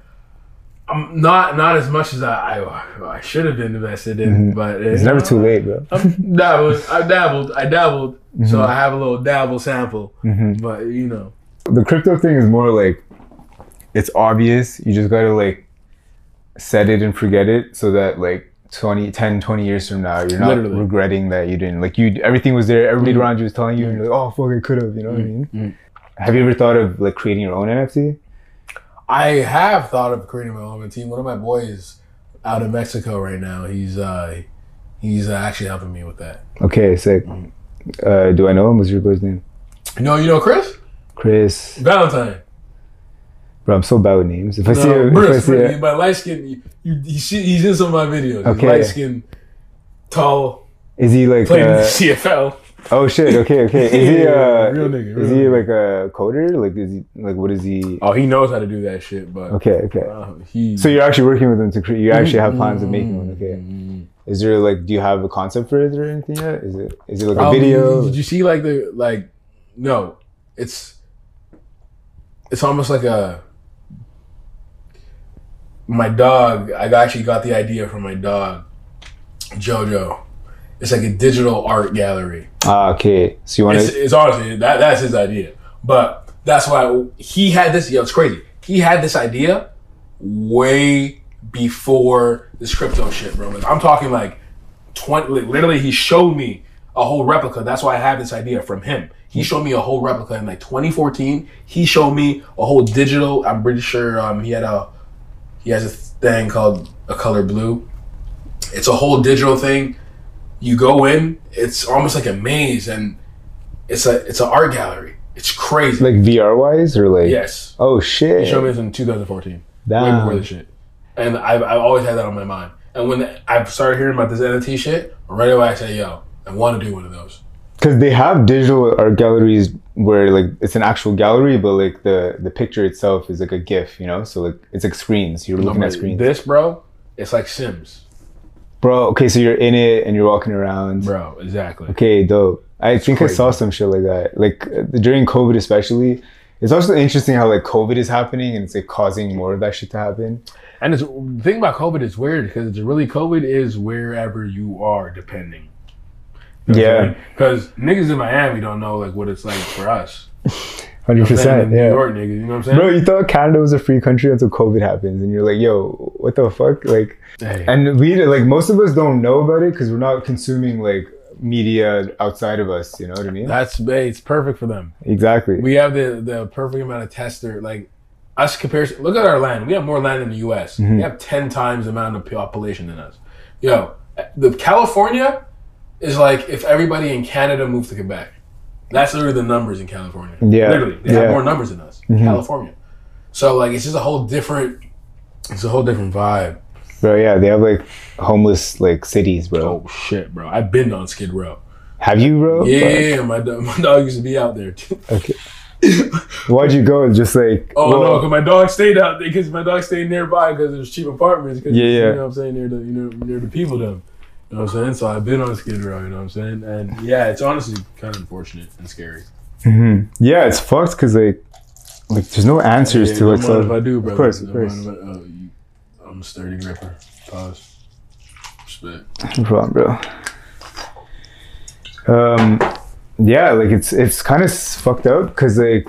I'm not not as much as I I, I should have been invested in, mm-hmm. but Mm-hmm. It's never too late, bro. Dabbled. I dabbled. I dabbled. Mm-hmm. So I have a little dabble sample. Mm-hmm. But you know, the crypto thing is more like it's obvious. You just gotta like set it and forget it so that like 20, 10, 20 years from now, you're not Literally. regretting that you didn't. Like you, everything was there. Everybody mm-hmm. around you was telling you, and you're like, oh fuck, I could have. You know what I mean? Have you ever thought of like creating your own NFT? I have thought of creating my own team. One of my boys out in Mexico right now. He's uh he's uh, actually helping me with that. Okay, sick. Uh, do I know him? What's your boy's name? No, you know Chris Chris. Valentine. Bro, I'm so bad with names. If I see, No, a, if I Bruce, see but light skin. You, you, see, he's in some of my videos. Okay. He's light skin, tall, is he like? played in the Uh, CFL. Oh shit. Okay, okay. Is he? Yeah, Uh, real nigga, is real he like a coder? Like, is he like what is he? Oh, he knows how to do that shit, but Okay, okay. uh, he. So you're actually working with him to create. You actually have plans of making one. Okay. Mm-hmm. Is there like? Do you have a concept for it or anything yet? Is it? Is it like a Um, video? Did you see like the like? No, it's it's almost like a my dog. I actually got the idea from my dog, Jojo. It's like a digital art gallery. Ah, okay. So you want It's, to? it's honestly that that's his idea, but that's why he had this. Yo, it's crazy. He had this idea way before this crypto shit, bro. Like I'm talking like twenty. Like, literally, he showed me a whole replica. That's why I have this idea from him. He showed me a whole replica in like 2014. He showed me a whole digital. I'm pretty sure um, he had a he has a thing called a color blue. It's a whole digital thing. You go in, it's almost like a maze, and it's a it's an art gallery. It's crazy. Like VR wise or like? yes, Oh he shit. showed me this in 2014. Way Damn. before the shit, and I've, I've always had that on my mind. And when I started hearing about this NFT shit, right away I said, "Yo, I want to do one of those." Because they have digital art galleries where like it's an actual gallery, but like the the picture itself is like a GIF, you know. So like it's like screens. You're looking at screens, This, bro, it's like Sims, bro. Okay, so you're in it and you're walking around. bro. Exactly. Okay, dope. I think I saw some shit like that. Like uh, during COVID, especially. It's also interesting how like COVID is happening and it's like causing more of that shit to happen. And it's, the thing about COVID is weird because it's really COVID is wherever you are, depending. Yeah. Because niggas in Miami don't know like what it's like for us. Hundred percent. New Yeah. York niggas, you know what I'm saying? Bro, you thought Canada was a free country until COVID happens, and you're like, "Yo, what the fuck?" Like, Hey. and we like most of us don't know about it because we're not consuming like media outside of us. You know what I mean? That's hey, it's perfect for them. exactly. We have the the perfect amount of tester. Like us comparison. Look at our land. We have more land in the U.S. Mm-hmm. We have ten times the amount of population than us. Yo, the California is like if everybody in Canada moved to Quebec. That's literally the numbers in California. Yeah, literally, they yeah. Mm-hmm. have more numbers than us. California. So like, it's just a whole different. It's a whole different vibe. bro, yeah, they have like homeless like cities, bro. Oh shit, bro! I've been on Skid Row. Have you, bro? Yeah, my dog, my dog used to be out there too. Okay. Why'd you go? Just like, Oh no, because my dog stayed out there because my dog stayed nearby because there's cheap apartments. Cause Yeah, you yeah. know what I'm saying near the you know near the people them. You know what I'm saying? So I've been on Skid Row. You know what I'm saying? And yeah, it's honestly kind of unfortunate and scary. yeah, it's fucked because like, like there's no answers Yeah, to mind up. if I do, bro. Of course, of course. oh, you, I'm a sturdy gripper. Pause. Respect. No problem, bro. Um, yeah, like it's it's kind of fucked up because like,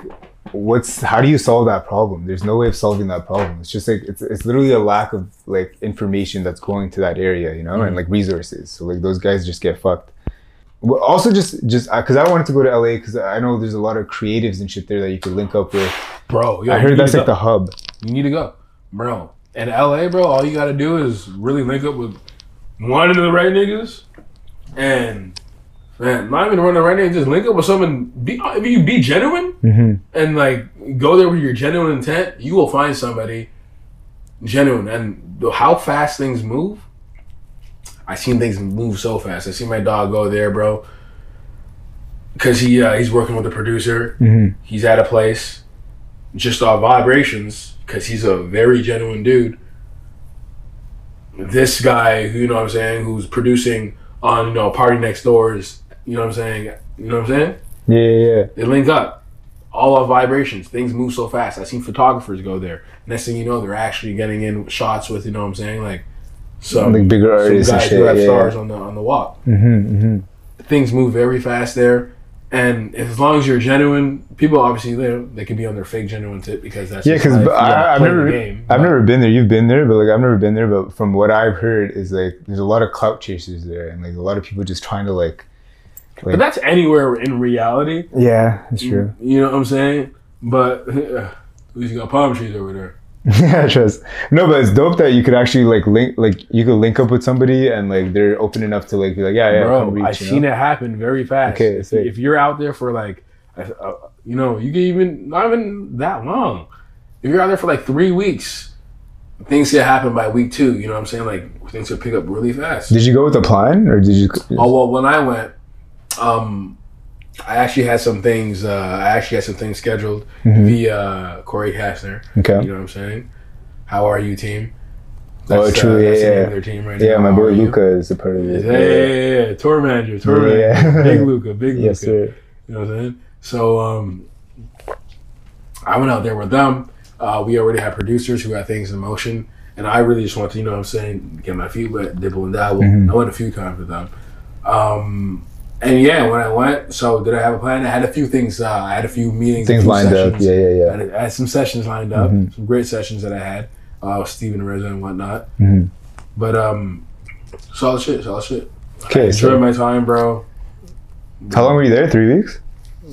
what's how do you solve that problem? There's no way of solving that problem. It's just like it's it's literally a lack of like information that's going to that area, you know, and mm. like resources. So like those guys just get fucked. Well, also just just uh, because I wanted to go to LA because I know there's a lot of creatives and shit there that you could link up with. Bro, yo, I heard that's like the hub. You need to go, bro. In LA, bro, all you gotta do is really link up with one of the right niggas, and man, not even the right niggas. Just link up with someone. Be if you be genuine Mm-hmm. and like go there with your genuine intent, you will find somebody genuine. And how fast things move, I seen things move so fast. I seen my dog go there, bro, because he uh, he's working with the producer. Mhm. He's at a place just off vibrations because he's a very genuine dude. This guy, you know what I'm saying, who's producing on you know PartyNextDoor's, you know what I'm saying, you know what I'm saying. Yeah, yeah, yeah. They link up. All off vibrations. Things move so fast. I've seen photographers go there. Next thing you know, they're actually getting in shots with, you know what I'm saying? Like some, Like bigger artists guys who have yeah, stars on the on the walk. Mm-hmm, mm-hmm. Things move very fast there. And as long as you're genuine, people obviously they, they can be on their fake genuine tip because that's Yeah, because life. I've never, game. I've never been there. You've been there, but like I've never been there. But from what I've heard, is like there's a lot of clout chasers there, and like a lot of people just trying to like. But that's anywhere in reality. Yeah, that's true. Mm, you know what I'm saying? But at least you got palm trees over there. yeah, trust. No, but it's dope that you could actually like link, like you could link up with somebody, and like they're open enough to like be like, yeah, yeah, bro. reach, I've seen know? it happen very fast. Okay, if, if you're out there for like, you know, you can even not even that long. If you're out there for like three weeks, things can happen by week two. You know what I'm saying? Like things could pick up really fast. Did you go with a plan, or did you? Oh well, when I went, um, I actually had some things. Uh, I actually had some things scheduled via Corey Kastner. Mm-hmm. Okay. You know what I'm saying? How are you, team? Oh, true, uh, yeah, that's yeah. team right Yeah, now. my How boy are you? Luca is a part of it. Yeah, yeah, yeah, yeah. Tour manager, tour Yeah. manager. Big Luca, big Luca. Yes, sir. You know what I'm saying? So um I went out there with them. Uh, we already had producers who had things in motion, and I really just wanted to, you know what I'm saying, get my feet wet, dibble and dabble. I went a few times with them. Um, and yeah, when I went, so did I have a plan? I had a few things. Uh, I had a few meetings, Things few lined up. Yeah, yeah, yeah. I had, I had some sessions lined up, Mm-hmm. some great sessions that I had uh, with Steven Reza and whatnot. Mm-hmm. But um, solid shit, solid shit. Okay, Enjoyed so my time, bro. how long were you there? Three weeks.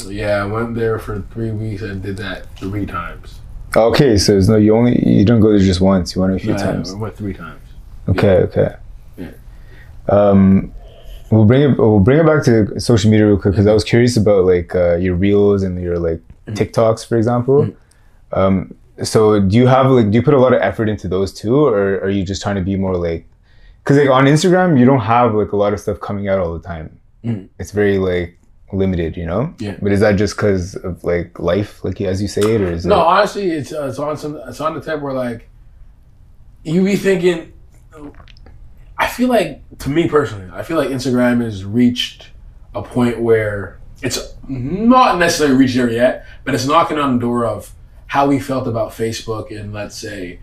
Yeah, I went there for three weeks and did that three times. Okay, so it's no, you only you don't go there just once. You went a few No, times. I went three times. Okay, okay. Yeah. Um, we'll bring it. We'll bring it back to social media real quick because I was curious about like uh, your reels and your like Mm-hmm. TikToks, for example. Um, so do you have like do you put a lot of effort into those too, or are you just trying to be more like? Because like on Instagram, you don't have like a lot of stuff coming out all the time. Mm. It's very like limited, you know. Yeah. But is that just because of like life, like as you say it, or is No, it? honestly, it's uh, it's on some it's on the type where like you be thinking. I feel like, to me personally, I feel like Instagram has reached a point where it's not necessarily reached there yet, but it's knocking on the door of how we felt about Facebook in let's say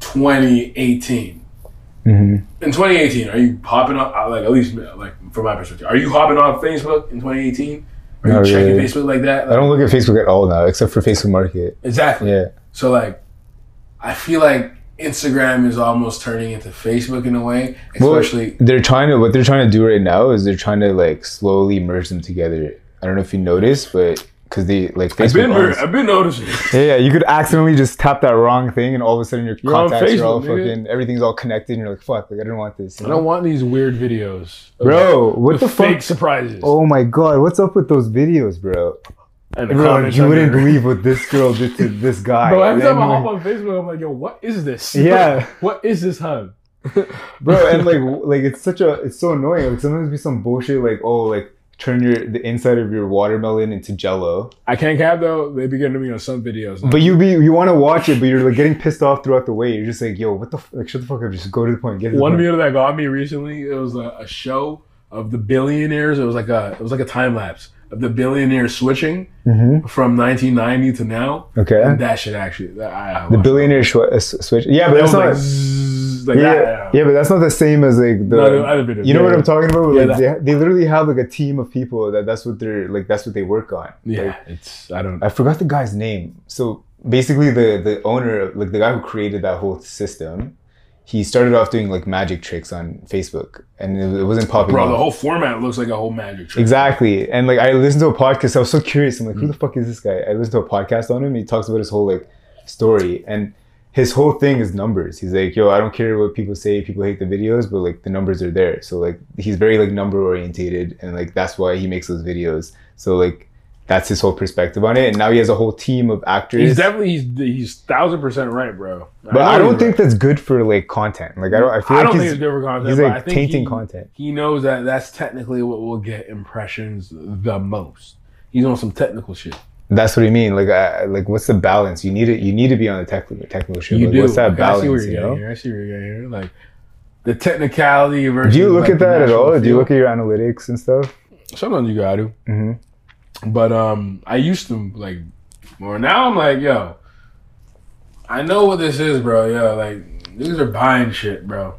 2018. Mhm. In 2018, are you hopping on uh, like at least like from my perspective, are you hopping on Facebook in 2018? Are you checking really. Facebook like that? I don't look at Facebook at all now, except for Facebook Market. exactly. Yeah. So like, I feel like Instagram is almost turning into Facebook in a way, Well, especially. they're trying to what they're trying to do right now is they're trying to like slowly merge them together. I don't know if you noticed, but because they like Facebook. owns- I've been noticing. yeah, yeah, you could accidentally just tap that wrong thing, and all of a sudden your You're on contacts are all Facebook, nigga. fucking everything's all connected, and you're like, fuck, like I didn't want this. you I know? don't want these weird videos, Bro, what the, fake fuck? surprises. Oh my god, what's up with those videos, bro? And the Bro, you wouldn't believe what this girl did to this guy. Bro, every time I hop on Facebook, I'm like, yo, what is this? Yeah. what is this, hun? bro and like like it's such a it's so annoying like sometimes be some bullshit like oh like turn your the inside of your watermelon into jello I can't cap though. They be getting to me on some videos. but you be you want to watch it but you're like getting pissed off throughout the way you're just like yo what the f-? like shut the fuck up just go to the point get to the One point. video that got me recently, it was a, a show of the billionaires. It was like a it was like a time lapse of the billionaire switching Mhm. from 1990 to now. okay And that shit actually, I, I the billionaire uh, switch yeah but that's not like, zzz, like yeah, that. yeah but that's not the same as like the No, the other video. you know Yeah, what. I'm talking about like they, they literally have like a team of people that that's what they're like that's what they work on Yeah, Like, it's I don't. I forgot the guy's name. So basically, the the owner, like the guy who created that whole system, he started off doing like magic tricks on Facebook, and it, it wasn't popular. Bro, the whole format looks like a whole magic trick. exactly. And like I listened to a podcast. I was so curious. I'm like, who the fuck is this guy? I listened to a podcast on him. He talks about his whole like story, and his whole thing is numbers. He's like, yo, I don't care what people say. People hate the videos, but like the numbers are there. So like he's very like number orientated, and like that's why he makes those videos. So like. That's his whole perspective on it, and now he has a whole team of actors. He's definitely he's he's thousand percent right, bro. But know I don't think that's good for like content. Like I don't. I feel I like don't he's, think it's good for content. he's like I think tainting he, content. He knows that that's technically what will get impressions the most. He's on some technical shit. That's what I mean. Like, I, like what's the balance? You need it. You need to be on the technical technical shit. You like, do. What's that Like, I see where you're You getting know. here. I see where you're getting here. Like the technicality versus. Do you look like, at that at all? Do you look at your analytics and stuff? Sometimes you gotta. hmm But um, I used to like more. Now I'm like, yo, I know what this is, bro. Yo, like these are buying shit, bro.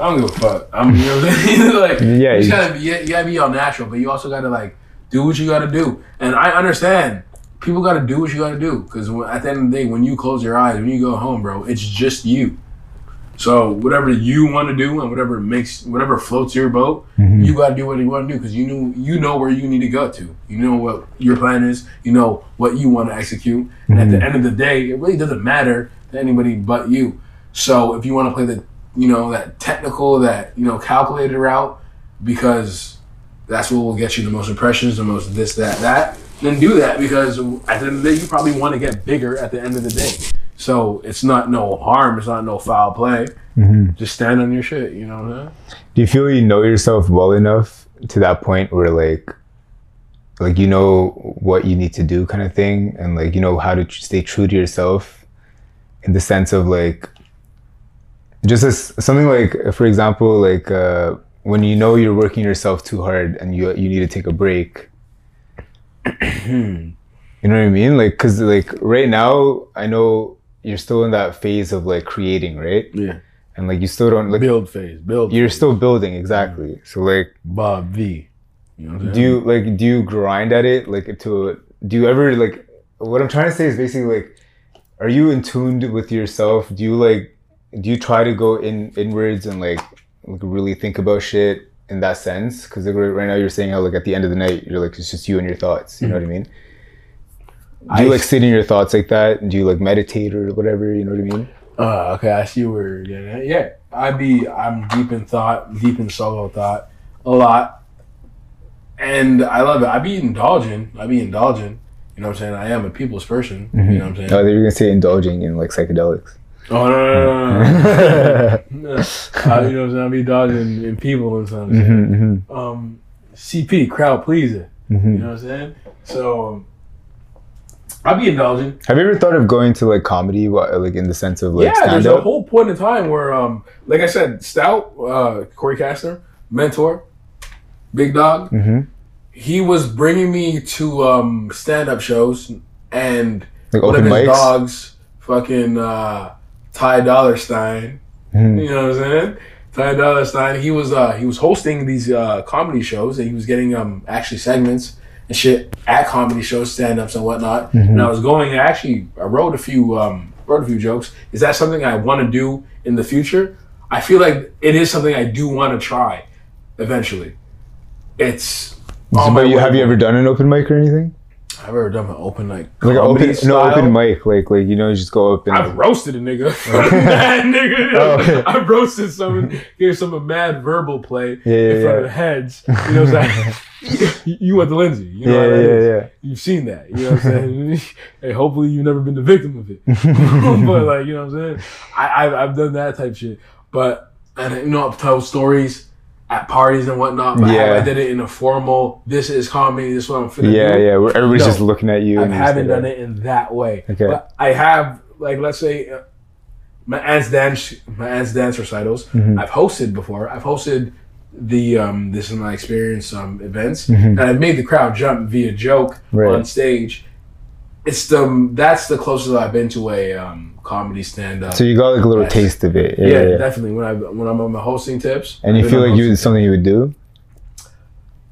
I don't give a fuck. I'm you know what I'm saying? like Yeah, you, gotta be, you gotta be all natural, but you also gotta like do what you gotta do. And I understand people gotta do what you gotta do because at the end of the day, when you close your eyes, when you go home, bro, it's just you. So whatever you want to do and whatever makes whatever floats your boat, Mm-hmm. you gotta do what you want to do because you know you know where you need to go to. You know what your plan is. You know what you want to execute. And at the end of the day, it really doesn't matter to anybody but you. So if you want to play the you know that technical, that you know calculated route, because that's what will get you the most impressions, the most this, that, that. Then do that because at the end of the day, you probably want to get bigger at the end of the day. So it's not no harm. It's not no foul play. Just stand on your shit. You know what I'm saying? Do you feel you know yourself well enough to that point where like, like you know what you need to do, kind of thing, and like you know how to stay true to yourself, in the sense of like, just as something like, for example, like uh, when you know you're working yourself too hard and you you need to take a break. You know what I mean? Like, cause like right now, I know you're still in that phase of like creating, right? Yeah. And like you still don't like Build phase. Build. you're phase. still building exactly. So like, Bob V. You know do you like do you grind at it like to do you ever like what I'm trying to say is basically like, are you in tuned with yourself? Do you like do you try to go in inwards and like like really think about shit in that sense? Because like, right now you're saying how like at the end of the night you're like it's just you and your thoughts. You know what I mm-hmm. mean? Do you I- like sit in your thoughts like that? Do you like meditate or whatever? You know what I mean? Uh, okay, I see where you're getting at. Yeah, I'd be I'm deep in thought, deep in solo thought, a lot, and I love it. I'd be indulging. I'd be indulging. You know what I'm saying? I am a people's person. You know what I'm saying? Oh, were gonna say indulging in like psychedelics. Oh no no no no! no. no. Uh, you know what I'm saying? I'd be dodging in people and stuff. Mm-hmm, Um, CP crowd pleaser. mm-hmm. You know what I'm saying? So um, I be indulging. Have you ever thought of going to like comedy, what, like in the sense of like yeah, stand there's a whole point in time where, um, like I said, Stoute, uh, Corey Kastner, mentor, big dog. Mm-hmm. He was bringing me to um, stand-up shows, and Like one of his mics? dogs, fucking uh, Ty Dollar Stein. Mhm. You know what I'm saying? Ty Dollar Stein. He was uh, he was hosting these uh, comedy shows, and he was getting um actually segments and shit at comedy shows, stand-ups and whatnot. Mm-hmm. And I was going. I actually I wrote a few um wrote a few jokes. Is that something I want to do in the future? I feel like it is something I do want to try eventually. It's But you, have you ever done an open mic or anything? I've ever done an open like Like an comedy open, no style. open mic, like like you know, you just go up and I've roasted a nigga. mad nigga. Oh, okay. I roasted someone, gave some a mad verbal play Yeah, yeah, in front yeah. of the heads. You know what I'm saying? you, you went to Lindsay. You know yeah, how that yeah, is. yeah. You've seen that. You know what I'm saying? hey, hopefully you've never been the victim of it. but like, you know what I'm saying? I, I've, I've done that type shit. But, and you know, I've told stories at parties and whatnot. But Yeah. I, did it in a formal, this is comedy, this is what I'm finna Yeah, do. yeah. Where everybody's No. just looking at you. I haven't done it in that way. Okay. But I have, like, let's say, uh, my aunt's dance, my aunt's dance recitals. Mm-hmm. I've hosted before. I've hosted the um, this is my experience um, events, Mm-hmm. and I've made the crowd jump via joke Right. on stage. It's the that's the closest I've been to a um, comedy stand up. So you got like a little Yes. taste of it. yeah, Yeah, yeah. definitely. When I when I'm on my hosting tips, And you feel like you it's something you would do?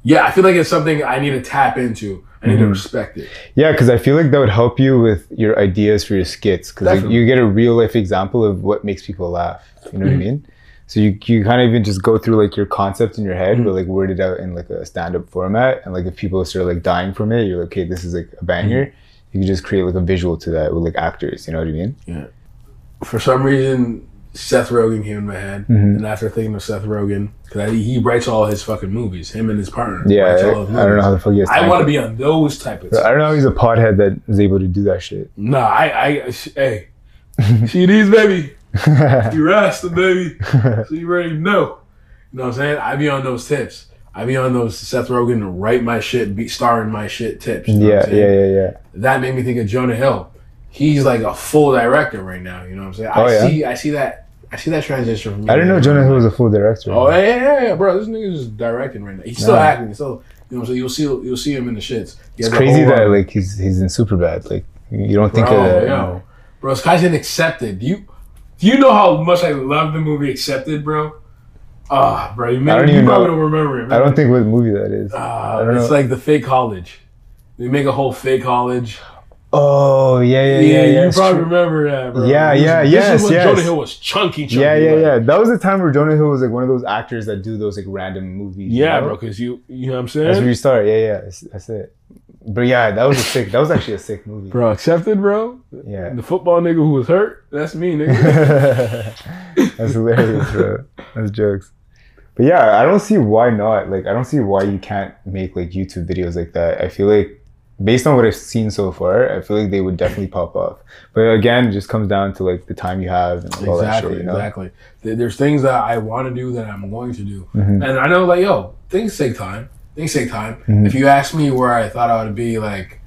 yeah, I feel like it's something I need to tap into. I need Mm-hmm. to respect it. Yeah, because I feel like that would help you with your ideas for your skits. Because like, you get a real life example of what makes people laugh. You know Mm-hmm. what I mean? So you you kind of even just go through like your concept in your head, Mm-hmm. but like word it out in like a stand up format. And like if people start like dying from it, you're like, okay, this is like a banger. Mm-hmm. You can just create like a visual to that with like actors. You know what I mean? Yeah. For some reason Seth Rogen came in my head, Mm-hmm. and after thinking of Seth Rogen, because he writes all his fucking movies, him and his partner. Yeah, I, his I don't know how the fuck he has I want to be on those type of. I don't know how he's a pothead that is able to do that shit. Nah, I, I, sh- hey, see these baby, you rasta baby, so you already know. You know what I'm saying? I be on those tips. I be on those Seth Rogen write my shit, be star in my shit tips. You know yeah, yeah, yeah, yeah. That made me think of Jonah Hill. He's like a full director right now. You know what I'm saying? Oh, I yeah? see, I see that. I see that transition from. I didn't know Jonah Hill was a full director. Oh yeah, yeah, yeah, bro. This nigga's just directing right now. He's still Yeah. acting. Still, you know, so you'll see, you'll see him in the shits. It's crazy that uh, like he's he's in Superbad. Like you don't think bro, of that. yo, bro, Sky's in Accepted. Do you, do you know how much I love the movie Accepted, bro? Ah, bro, you, I don't you even probably know. don't remember it. I don't think what movie that is. Ah, it's know. like the fake college. They make a whole fake college. Oh yeah, yeah, Yeah, yeah. you probably remember that, bro. Yeah, This- yeah, this yes, is when yes. Jonah Hill was chunky, chunky. Yeah, yeah, like- yeah. That was the time where Jonah Hill was like one of those actors that do those like random movies. you Yeah, know? bro, because you, you know what I'm saying. That's where you start. Yeah, yeah. That's, that's it. But yeah, that was a sick. That was actually a sick movie. Bro, Accepted, bro. Yeah. The football nigga who was hurt, that's me, nigga. That's hilarious, bro. That's jokes. But yeah, I don't see why not. Like, I don't see why you can't make like YouTube videos like that. I feel like, based on what I've seen so far, I feel like they would definitely pop off. But again, it just comes down to like the time you have and all that Exactly, shit. You know? exactly. There's things that I want to do that I'm going to do, Mm-hmm. and I know like yo, things take time. Things take time. Mm-hmm. If you ask me where I thought I would be, like,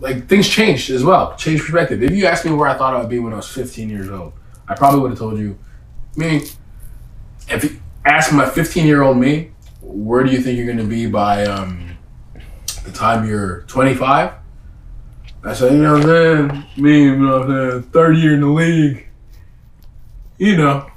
like things changed as well. Change perspective. If you asked me where I thought I would be when I was 15 years old, I probably would have told you. Me, if you ask my 15 year old me, where do you think you're going to be by um, the time you're 25, I say, you know what I'm saying? Me, you know what I'm saying? Third year in the league, you know,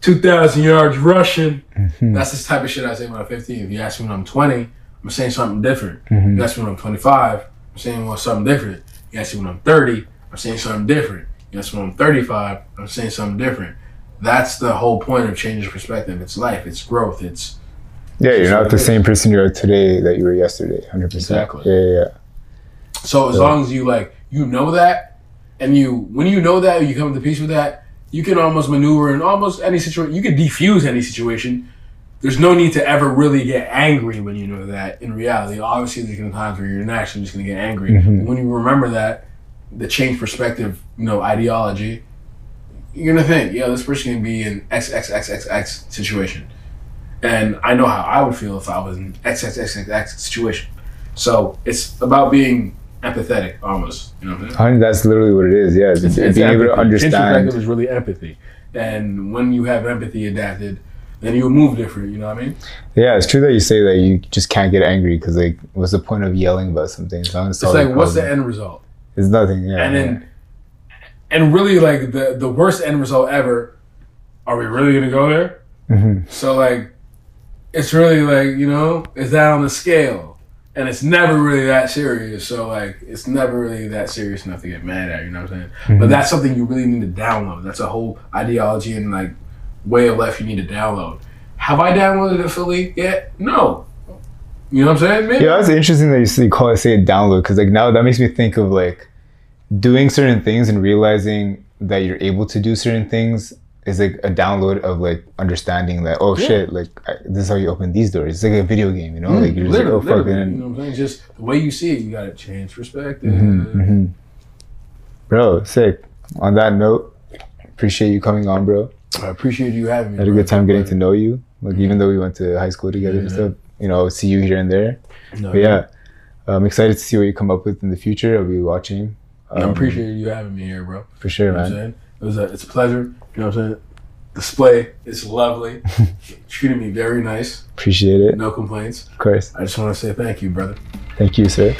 2,000 yards rushing. That's the type of shit I say when I'm 15. If you ask me when I'm 20, I'm saying something different. Mm-hmm. You ask me when I'm 25, I'm saying well, something different. You ask me when I'm 30, I'm saying something different. You ask me when I'm 35, I'm saying something different. That's the whole point of changing perspective. It's life, it's growth, it's Yeah, you're not the is. same person you are today that you were yesterday. Hundred percent. Exactly. Yeah, yeah, yeah. So as long as you like you know that, and you when you know that you come to peace with that, you can almost maneuver in almost any situation. You can defuse any situation. There's no need to ever really get angry when you know that. In reality, obviously, there's gonna be times where you're naturally just gonna get angry. But when you remember that, the change perspective, you know, ideology, you're gonna think, yeah, this person can be in X X X X X situation, and I know how I would feel if I was in X X X X X situation. So it's about being empathetic, almost. You know what I'm saying? Honey, that's literally what it is. Yeah, it's, It's being able to understand. Change perspective understand. is really empathy, and when you have empathy adapted, then you move different. You know what I mean? Yeah, it's true that you say that you just can't get angry because like, what's the point of yelling about something? It's, not It's like, what's the end result? It's nothing. Yeah. And then, and really, like the the worst end result ever. Are we really gonna go there? Mhm. So like, it's really like you know, is that on the scale? And it's never really that serious. So like, it's never really that serious enough to get mad at. You know what I'm saying? Mm-hmm. But that's something you really need to download. That's a whole ideology and like way of life you need to download. Have I downloaded it fully yet? No. You know what I'm saying? Maybe. Yeah, that's interesting that you say, call it say a download because like now that makes me think of like doing certain things and realizing that you're able to do certain things is like a download of like understanding that oh Yeah. shit like I, this is how you open these doors. It's like a video game, you know? Mm, like you're just like oh fuck you know what I'm saying? Just the way you see it, you gotta change perspective. hmm bro, sick. On that note, appreciate you coming on, bro. I appreciate you having me. Had a good time getting to know you. Like even though we went to high school together and stuff, you know, see you here and there. No, But yeah, I'm excited to see what you come up with in the future. I'll be watching. I Um, appreciate you having me here, bro. for sure, You know what I'm man. saying? It was a, it's a pleasure. You know what I'm saying? Display is lovely. Treated me very nice. Appreciate it. No complaints. Of course. I just want to say thank you, brother. Thank you, sir.